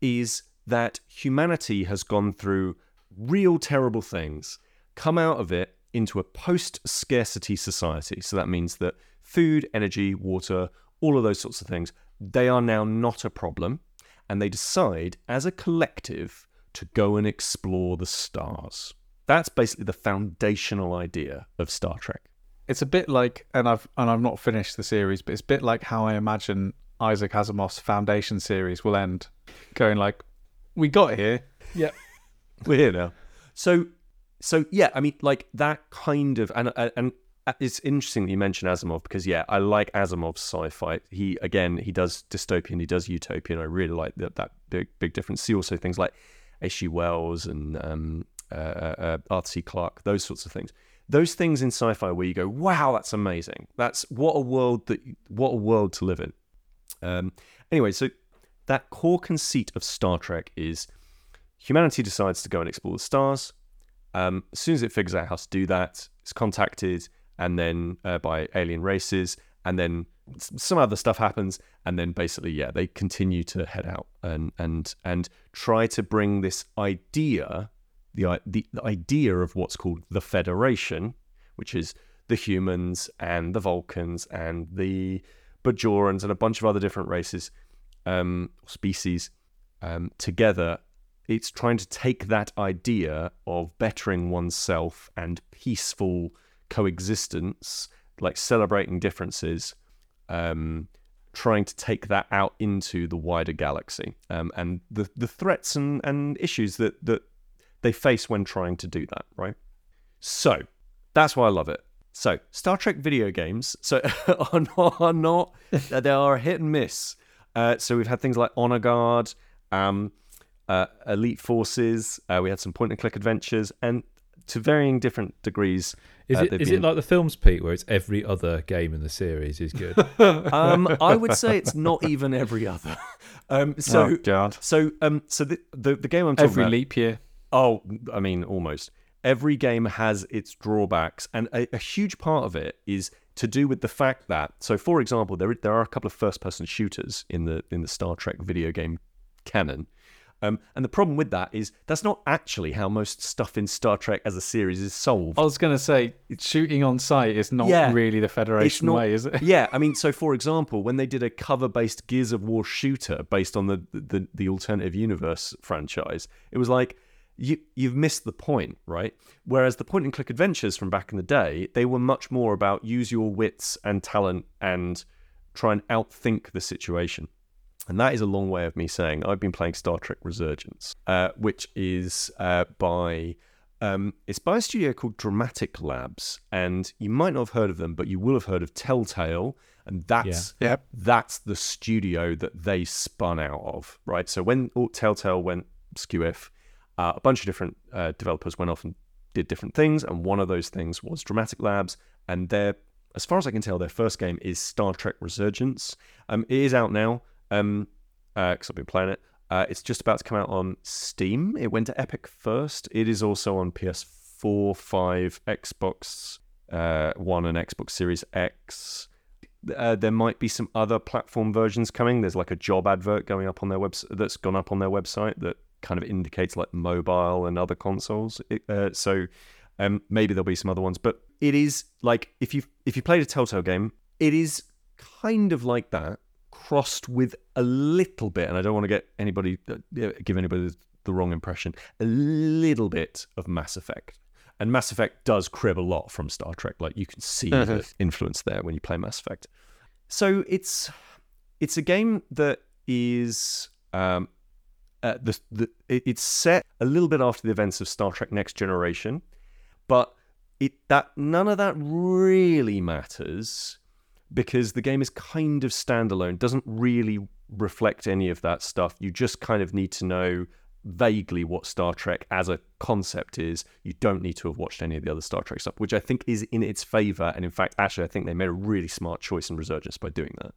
is that humanity has gone through real terrible things, come out of it into a post-scarcity society. So that means that food, energy, water, all of those sorts of things, they are now not a problem, and they decide as a collective to go and explore the stars. That's basically the foundational idea of Star Trek. It's a bit like, and I've and I've not finished the series, but it's a bit like how I imagine Isaac Asimov's Foundation series will end, going like, "We got here, yep, We're here now. So, so yeah, I mean, like that kind of, and and, and it's interesting that you mentioned Asimov because yeah, I like Asimov's sci-fi. He again, he does dystopian, he does utopian. I really like that that big big difference. See also things like H.G. Wells and um, uh, uh, Arthur C. Clarke, those sorts of things. Those things in sci-fi where you go, wow, that's amazing. That's what a world that what a world to live in. Um, anyway, so that core conceit of Star Trek is humanity decides to go and explore the stars. Um, as soon as it figures out how to do that, it's contacted and then uh, by alien races, and then some other stuff happens, and then basically, yeah, they continue to head out and and and try to bring this idea, the the, the idea of what's called the Federation, which is the humans and the Vulcans and the Bajorans and a bunch of other different races, um, species, um, together it's trying to take that idea of bettering oneself and peaceful coexistence, like celebrating differences, um, trying to take that out into the wider galaxy um, and the, the threats and, and issues that, that they face when trying to do that, right? So, That's why I love it. So, Star Trek video games so are not, are not they are hit and miss. Uh, so we've had things like Honor Guard, um, uh, Elite Forces. Uh, we had some point and click adventures, and to varying different degrees. Is uh, it they've is been- it like the films, Pete, where it's every other game in the series is good? um, I would say it's not even every other. Um, so, oh God, so, um, so the, the the game I'm talking about every about. leap year. Oh, I mean, almost. Every game has its drawbacks, and a, a huge part of it is to do with the fact that. So, for example, there there are a couple of first-person shooters in the in the Star Trek video game canon, um, and the problem with that is that's not actually how most stuff in Star Trek as a series is solved. I was going to say shooting on sight is not Yeah. really the Federation not- way, is it? yeah, I mean, so for example, when they did a cover-based Gears of War shooter based on the the, the alternative universe franchise, it was like you you've missed the point, right? Whereas the point and click adventures from back in the day, they were much more about use your wits and talent and try and outthink the situation. And that is a long way of me saying I've been playing Star Trek Resurgence, uh, which is uh, by um, it's by a studio called Dramatic Labs, and you might not have heard of them, but you will have heard of Telltale, and that's Yeah. Yep. that's the studio that they spun out of, right? So when Telltale went skewiff, uh, a bunch of different uh, developers went off and did different things, and one of those things was Dramatic Labs, and their, as far as I can tell, their first game is Star Trek Resurgence. Um, it is out now, um, because I've been playing it. Uh, it's just about to come out on Steam. It went to Epic first. It is also on PS4, 5, Xbox uh, One, and Xbox Series X. Uh, there might be some other platform versions coming. There's like a job advert going up on their website that's gone up on their website that kind of indicates like mobile and other consoles. Uh, so um, maybe there'll be some other ones, but it is like if you if you played a Telltale game, it is kind of like that, crossed with a little bit, and I don't want to get anybody uh, give anybody the wrong impression, a little bit of Mass Effect. And Mass Effect does crib a lot from Star Trek. Like you can see the influence there when you play Mass Effect. So it's it's a game that is um, uh, the the it's set a little bit after the events of Star Trek Next Generation, but it that none of that really matters because the game is kind of standalone, doesn't really reflect any of that stuff. You just kind of need to know vaguely what Star Trek as a concept is. You don't need to have watched any of the other Star Trek stuff, which I think is in its favor. And in fact, actually, I think they made a really smart choice in Resurgence by doing that.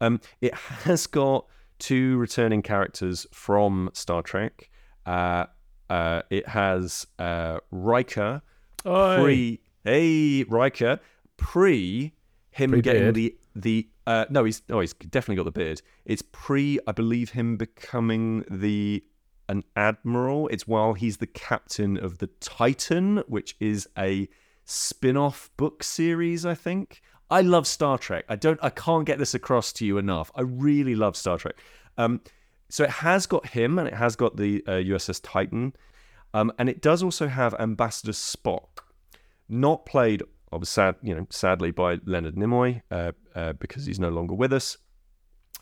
Um, it has got two returning characters from Star Trek. Uh, uh, it has uh, Riker Oi. pre hey Riker pre him getting Pre-beard. the the uh, no he's no he's definitely got the beard. It's pre I believe him becoming the an admiral. It's while he's the captain of the Titan, which is a spin-off book series. I think I love Star Trek. I don't I can't get this across to you enough. I really love Star Trek. Um, so it has got him and it has got the uh, USS Titan. Um, and it does also have Ambassador Spock, not played, I was sad, you know, sadly by Leonard Nimoy uh, uh, because he's no longer with us,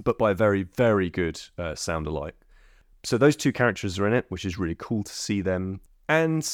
but by a very, very good uh, sound alike. So those two characters are in it, which is really cool to see them. And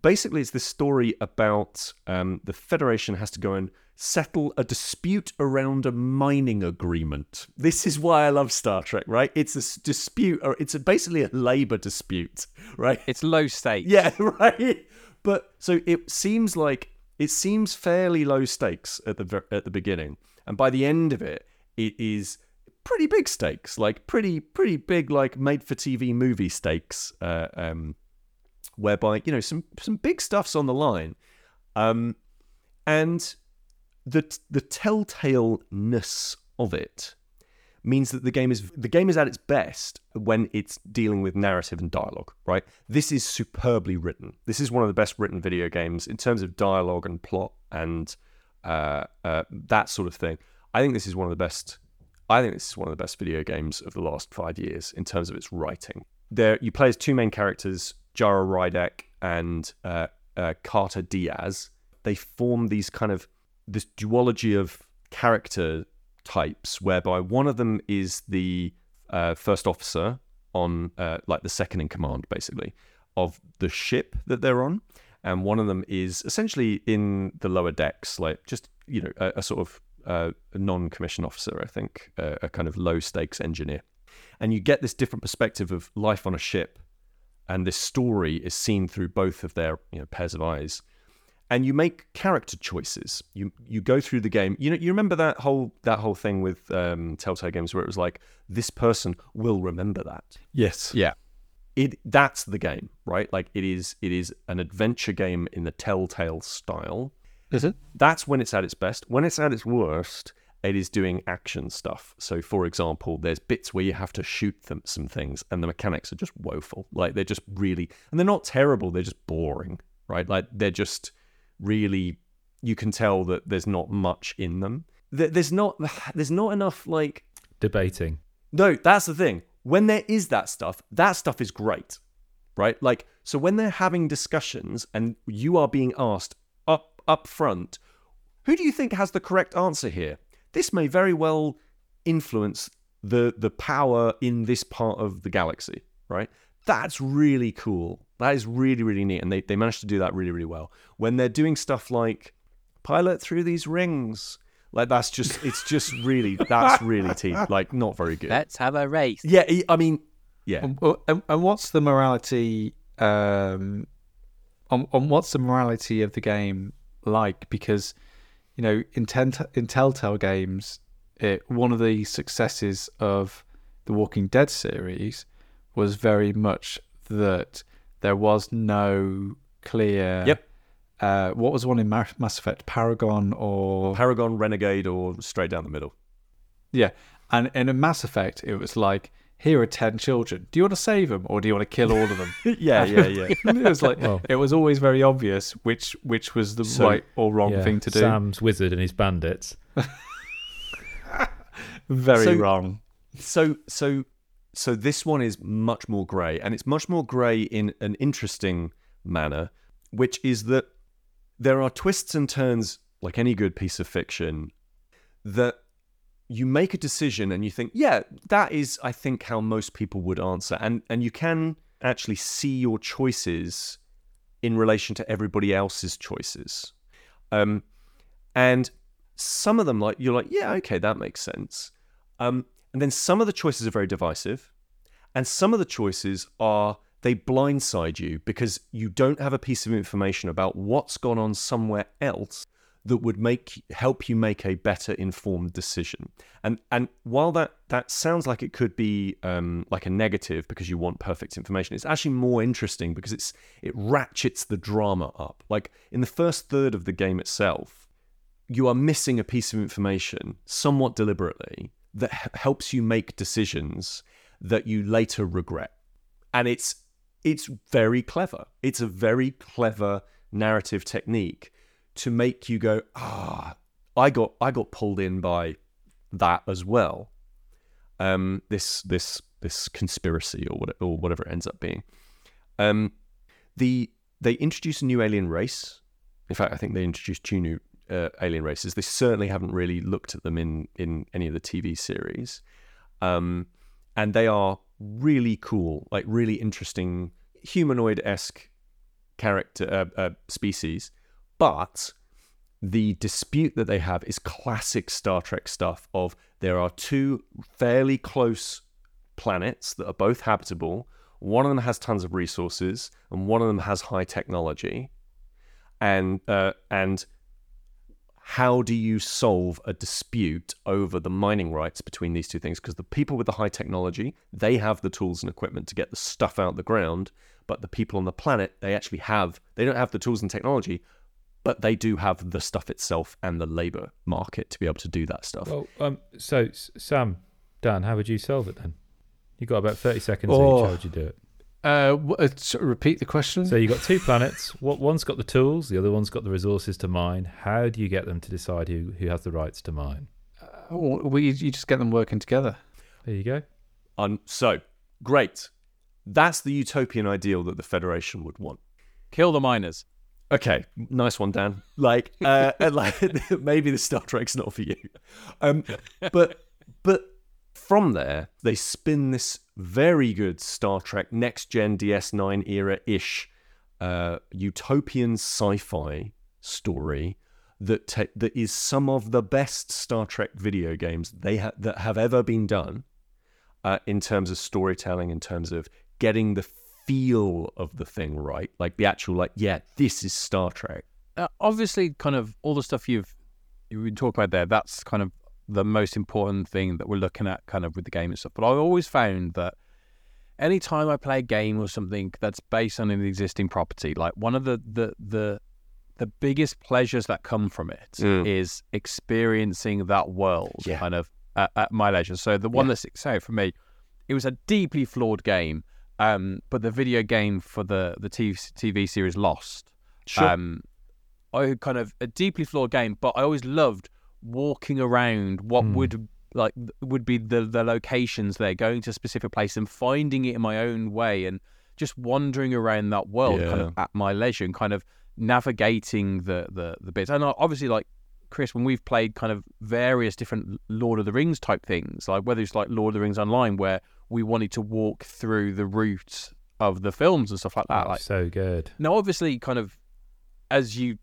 basically, it's this story about um, the Federation has to go and settle a dispute around a mining agreement. This is why I love Star Trek, right? It's a dispute, or it's a, basically a labor dispute, right? It's low stakes. Yeah, right. But so it seems like it seems fairly low stakes at the at the beginning, and by the end of it, it is pretty big stakes, like pretty pretty big, like made for TV movie stakes, uh, um, whereby you know some some big stuff's on the line, um, and the the telltale-ness of it means that the game is the game is at its best when it's dealing with narrative and dialogue, right? This is superbly written. This is one of the best written video games in terms of dialogue and plot and uh, uh, that sort of thing. I think this is one of the best. I think this is one of the best video games of the last five years in terms of its writing. There, you play as two main characters, Jara Rydek and uh, uh, Carter Diaz. They form these kind of this duology of character types, whereby one of them is the uh, first officer on, uh, like the second in command, basically, of the ship that they're on, and one of them is essentially in the lower decks, like just you know a, a sort of uh, non-commissioned officer, I think, a kind of low-stakes engineer, and you get this different perspective of life on a ship, and this story is seen through both of their you know pairs of eyes, and you make character choices. You you go through the game. You know you remember that whole that whole thing with um, Telltale games where it was like this person will remember that Yes. Yeah. it that's the game right like it is it is an adventure game in the telltale style Is it? that's when it's at its best when it's at its worst it is doing action stuff so for example there's bits where you have to shoot them some things and the mechanics are just woeful like they're just really and they're not terrible they're just boring right like they're just really you can tell that there's not much in them There- there's not there's not enough like Debating. no, that's the thing. When there is that stuff, that stuff is great, right? Like, so when they're having discussions and you are being asked up up front, who do you think has the correct answer here? This may very well influence the the power in this part of the galaxy, right? That's really cool. That is really really neat, and they they managed to do that really really well. When they're doing stuff like pilot through these rings. Like that's just it's just really that's really te- like not very good. Let's have a race. Yeah, I mean, yeah. And, and, and what's the morality? Um, on, on what's the morality of the game like? Because you know, in, ten, in Telltale games, it, one of the successes of the Walking Dead series was very much that there was no clear. Yep. Uh, what was one in Mar- Mass Effect? Paragon or Paragon, Renegade, or straight down the middle. Yeah, and, and in Mass Effect, it was like, here are ten children. Do you want to save them, or do you want to kill all of them? yeah, yeah, yeah. it was like Well- it was always very obvious which which was the So- right or wrong Yeah. thing to do. Sam's wizard and his bandits. very So- wrong. so, so, so this one is much more grey, and it's much more grey in an interesting manner, which is that there are twists and turns, like any good piece of fiction, that you make a decision and you think, yeah, that is, I think, how most people would answer, and and you can actually see your choices in relation to everybody else's choices, um, and some of them, like you're like, yeah, okay, that makes sense, um, and then some of the choices are very divisive, and some of the choices are they blindside you because you don't have a piece of information about what's gone on somewhere else that would make help you make a better informed decision. And and while that that sounds like it could be um, like a negative because you want perfect information, it's actually more interesting because it's it ratchets the drama up. Like in the first third of the game itself, you are missing a piece of information somewhat deliberately that helps you make decisions that you later regret. And it's it's very clever. It's a very clever narrative technique to make you go, ah, I got I got pulled in by that as well. Um, this this this conspiracy or what or whatever it ends up being. Um, the they introduce a new alien race. In fact, I think they introduced two new uh, alien races. They certainly haven't really looked at them in in any of the TV series, um, and they are really cool, like really interesting humanoid esque character uh, uh, species. But the dispute that they have is classic Star Trek stuff. Of there are two fairly close planets that are both habitable. One of them has tons of resources, and one of them has high technology. And uh, and how do you solve a dispute over the mining rights between these two things? Because the people with the high technology, they have the tools and equipment to get the stuff out the ground, but the people on the planet, they actually have they don't have the tools and technology, but they do have the stuff itself and the labor market to be able to do that stuff. Well, um, so Sam, Dan, how would you solve it then? You got about thirty seconds Oh. each. How would you do it? Uh, wh- uh, repeat the question. So you've got two planets. What one's got the tools, the other one's got the resources to mine. How do you get them to decide who who has the rights to mine? Oh, well, you, you just get them working together. There you go. Um, so great, that's the utopian ideal that the Federation would want. Kill the miners. Okay, nice one, Dan. Like, uh, like maybe the Star Trek's not for you, um, but but from there they spin this very good Star Trek next gen DS9 era ish uh, utopian sci-fi story that te- that is some of the best Star Trek video games they ha- that have ever been done uh, in terms of storytelling, in terms of getting the feel of the thing right, like the actual like yeah, this is Star Trek. uh, obviously, kind of all the stuff you've been talking about there. That's kind of the most important thing that we're looking at, kind of with the game and stuff. But I've always found that anytime I play a game or something that's based on an existing property, like one of the the the the biggest pleasures that come from it is Mm. experiencing that world Yeah. kind of at, at my leisure. So the one Yeah. that sticks out for me, it was a deeply flawed game, um, but the video game for the the TV, TV series Lost um, I kind of a deeply flawed game, but I always loved walking around what Hmm. would like would be the the locations there, going to a specific place and finding it in my own way, and just wandering around that world kind of at my leisure and kind of navigating the the the bits. And obviously, like Kris, when we've played kind of various different Lord of the Rings type things, like whether it's like Lord of the Rings Online, where we wanted to walk through the route of the films and stuff like that, Oh, like so good. now, obviously, kind of as you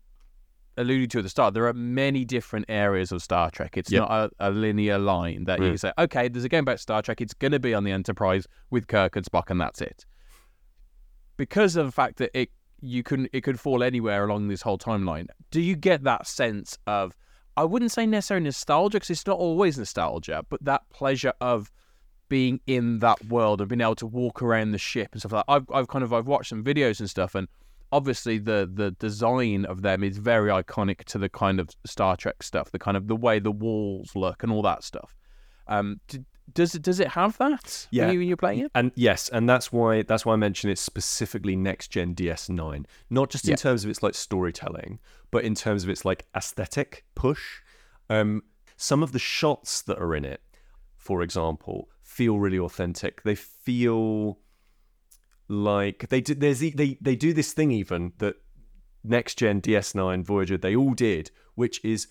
alluded to at the start, there are many different areas of Star Trek. It's Yep. not a, a linear line that you Mm. can say, okay, there's a game about Star Trek. It's going to be on the Enterprise with Kirk and Spock, and that's it. Because of the fact that it you can it could fall anywhere along this whole timeline. Do you get that sense of? I wouldn't say necessarily nostalgia because it's not always nostalgia, but that pleasure of being in that world and being able to walk around the ship and stuff like that. I've, I've kind of I've watched some videos and stuff, and obviously the the design of them is very iconic to the kind of Star Trek stuff, the kind of the way the walls look and all that stuff. Um, d- does it does it have that? Yeah. when, you, you're playing it. And yes, and that's why that's why I mentioned it's specifically next gen DS9, not just in Yeah. terms of its like storytelling, but in terms of its like aesthetic push. Um, some of the shots that are in it, for example, feel really authentic. They feel like they do. There's they they do this thing even that next gen DS9 Voyager they all did, which is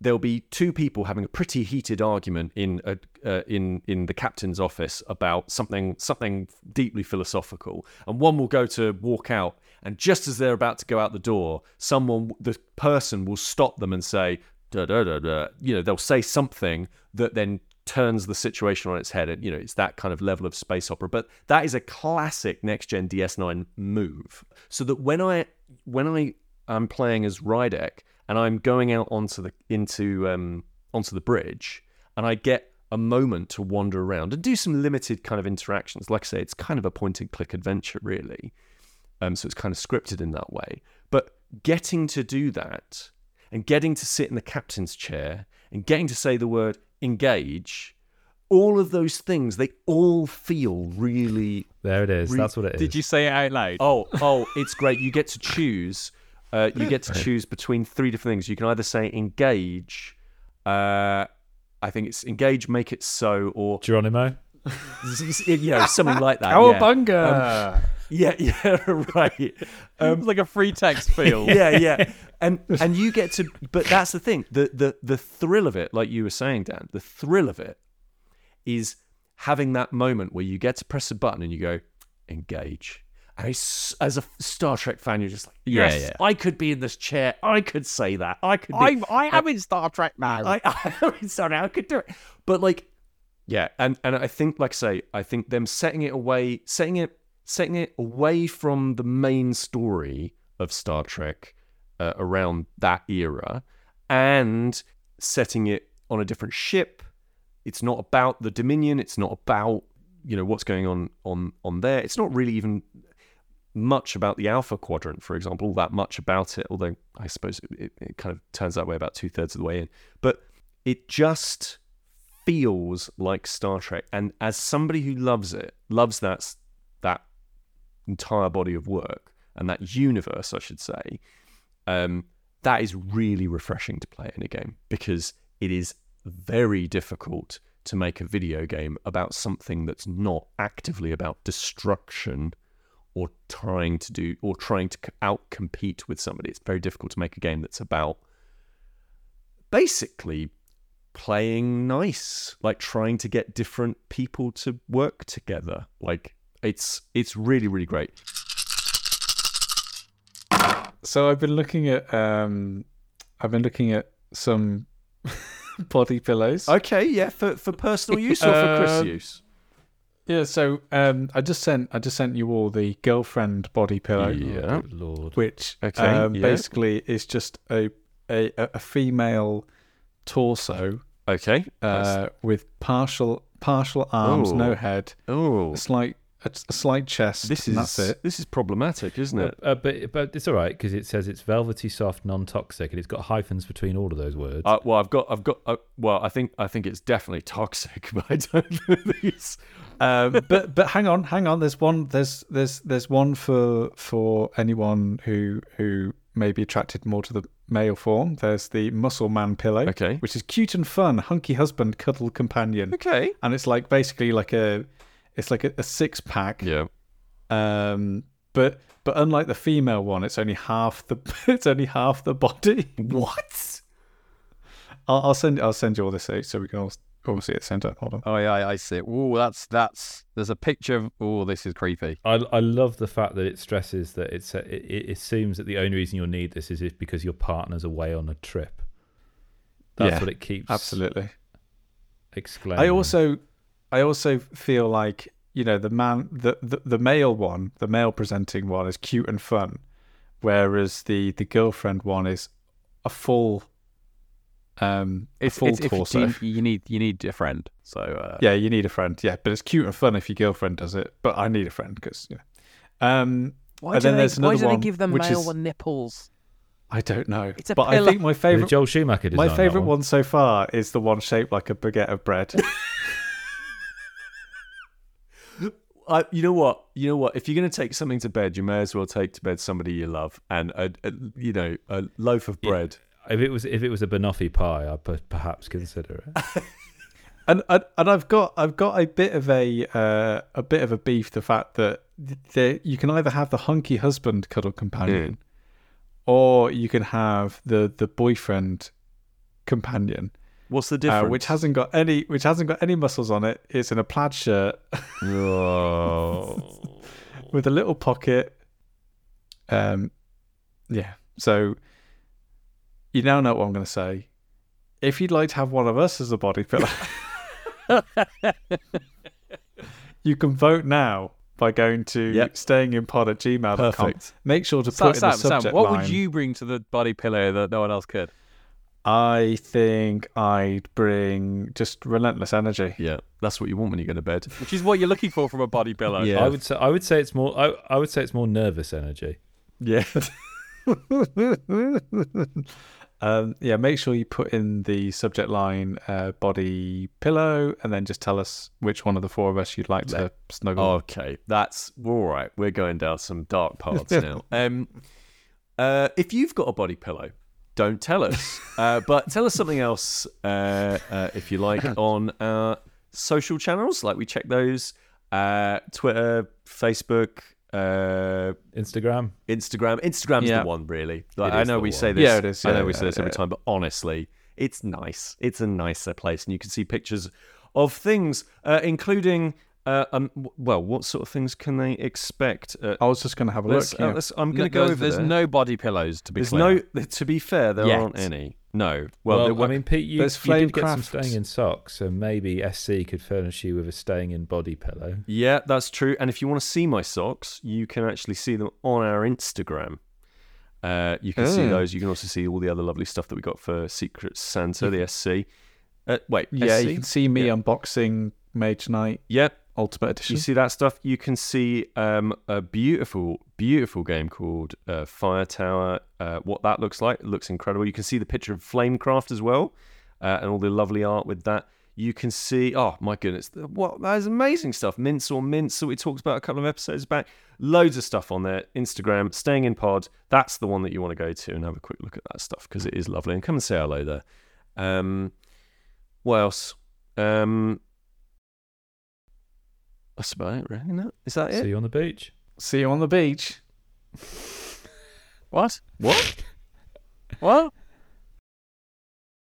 there'll be two people having a pretty heated argument in a, uh, in in the captain's office about something something deeply philosophical, and one will go to walk out, and just as they're about to go out the door, someone the person will stop them and say da da da da. You know, they'll say something that then turns the situation on its head. And you know, it's that kind of level of space opera. But that is a classic next gen DS9 move. So that when I when I am playing as Rydek and I'm going out onto the into um onto the bridge and I get a moment to wander around and do some limited kind of interactions. Like I say, it's kind of a point and click adventure, really. Um, so it's kind of scripted in that way. But getting to do that and getting to sit in the captain's chair and getting to say the word engage, all of those things, they all feel really There it is. Re- That's what it is. Did you say it out loud? Oh, oh, it's great. You get to choose. Uh, you get to choose between three different things. You can either say engage. Uh, I think it's engage, make it so, or Geronimo? you know something like that. Oh, yeah. bunga! Yeah, yeah, right. Um, it's like a free text field. yeah, yeah, and and you get to. But that's the thing. The the the thrill of it, like you were saying, Dan. The thrill of it is having that moment where you get to press a button and you go engage. And as a Star Trek fan, you're just like, Yeah, yes, yeah. I could be in this chair. I could say that. I could. Be, I I am in Star Trek now. I, I sorry, I could do it. But like, yeah, and and I think, like I say, I think them setting it away, setting it, setting it away from the main story of Star Trek uh, around that era, and setting it on a different ship. It's not about the Dominion. It's not about you know what's going on on on there. It's not really even much about the Alpha Quadrant, for example, all that much about it. Although I suppose it, it, kind of turns that way about two thirds of the way in. But it just feels like Star Trek. And as somebody who loves it, loves that that entire body of work and that universe, I should say, um, that is really refreshing to play in a game because it is very difficult to make a video game about something that's not actively about destruction or trying to do or trying to out compete with somebody. It's very difficult to make a game that's about basically playing nice, like trying to get different people to work together. Like it's it's really really great. so I've been looking at um, I've been looking at some body pillows. Okay, yeah, for for personal use or for Kris Uh, use? Yeah, so um, I just sent I just sent you all the girlfriend body pillow, Yeah. Oh, lord. which Okay, um, yeah. basically is just a a, a female torso Okay. uh, with partial partial arms, Oh. no head, oh, a slight a, a slight chest. this and is that's it. this is problematic, isn't Uh, it? uh, but but it's all right because it says it's velvety, soft, non-toxic, and it's got hyphens between all of those words. Uh, well, I've got, I've got. Uh, well, I think, I think it's definitely toxic, but I don't know these. Um, but but hang on, hang on. There's one. There's there's there's one for for anyone who who may be attracted more to the male form. There's the muscle man pillow, Okay. which is cute and fun, hunky husband, cuddle companion, Okay. and it's like basically like a it's like a, a six pack. Yeah. Um, but but unlike the female one, it's only half the it's only half the body. What? I'll, I'll send I'll send you all this out so we can all, all see it at the. Hold on. Oh yeah, I see. It. Oh, that's that's. There's a picture of. Oh, this is creepy. I I love the fact that it stresses that it's it, it assumes that the only reason you'll need this is if because your partner's away on a trip. That's Yeah, what it keeps Absolutely. exclaiming. I also, I also feel like you know the man, the, the the male one, the male presenting one is cute and fun, whereas the the girlfriend one is a full, um, a It's, full it's if you, torso. you need you need a friend. So uh, yeah, you need a friend. Yeah, but it's cute and fun if your girlfriend does it. But I need a friend because you know. Um, Why And do then they, there's why do they one, give the which male is- the nipples? I don't know, It's a but I think my Did favorite, Joel Schumacher my favorite one. one so far is the one shaped like a baguette of bread. I, you know what? You know what? If you're going to take something to bed, you may as well take to bed somebody you love and a, a you know a loaf of Yeah. bread. If it was if it was a banoffee pie, I'd perhaps consider it. and, and and I've got I've got a bit of a uh, a bit of a beef the fact that the, you can either have the hunky husband cuddle companion, or you can have the the boyfriend companion, What's the uh, difference? which hasn't got any which hasn't got any muscles on it. It's in a plaid shirt Oh. with a little pocket. Um, yeah. So you now know what I'm going to say. If you'd like to have one of us as a body pillow, you can vote now by going to Yep. stayinginpod at gmail.com. Perfect. Make sure to Sam, put in Sam, the subject Sam, what line. would you bring to the body pillow that no one else could? I think I'd bring just relentless energy. Yeah, that's what you want when you go to bed. Which is what you're looking for from a body pillow. Yeah. I would say I would say it's more I, I would say it's more nervous energy. Yeah. um, yeah, make sure you put in the subject line uh, body pillow and then just tell us which one of the four of us you'd like to snuggle. Okay, that's all right. We're going down some dark paths now. Um, uh, if you've got a body pillow, don't tell us, uh, but tell us something else uh, uh, if you like on our social channels. Like we check those: uh, Twitter, Facebook, uh, Instagram. Instagram. Instagram's Yeah. the one, really. Like, I know we one. say this. Yeah, it is. I know Yeah, we yeah, say this every yeah. time, but honestly, it's nice. It's a nicer place, and you can see pictures of things, uh, including. Uh, um, well, what sort of things can they expect? Uh, I was just going to have a look. uh, yeah. let's- I'm going to go there's, over there's there. no body pillows to be There's clear. no. To be fair, there Yet. aren't any. No. Well, Well, were- I mean, Pete, you, there's you did get Flamecraft. some staying in socks, so maybe SC could furnish you with a staying in body pillow. yeah, that's true. And if you want to see my socks, you can actually see them on our Instagram. Uh, you can see Oh. those. You can also see all the other lovely stuff that we got for Secret Santa, the SC. Uh, wait, yeah, SC? you can see me Yeah. unboxing Mage Knight Yep, Ultimate Edition. You see that stuff? You can see um, a beautiful, beautiful game called uh, Fire Tower. Uh, what that looks like, it looks incredible. You can see the picture of Flamecraft as well, uh, and all the lovely art with that. You can see, oh my goodness, what that is amazing stuff. Mince or Mince that we talked about a couple of episodes back. Loads of stuff on there. Instagram, staying in pod. That's the one that you want to go to and have a quick look at that stuff because it is lovely. And come and say hello there. Um, what else? Um, that's about it, really. No? Is that it? See you on the beach. see you on the beach. What? What? What?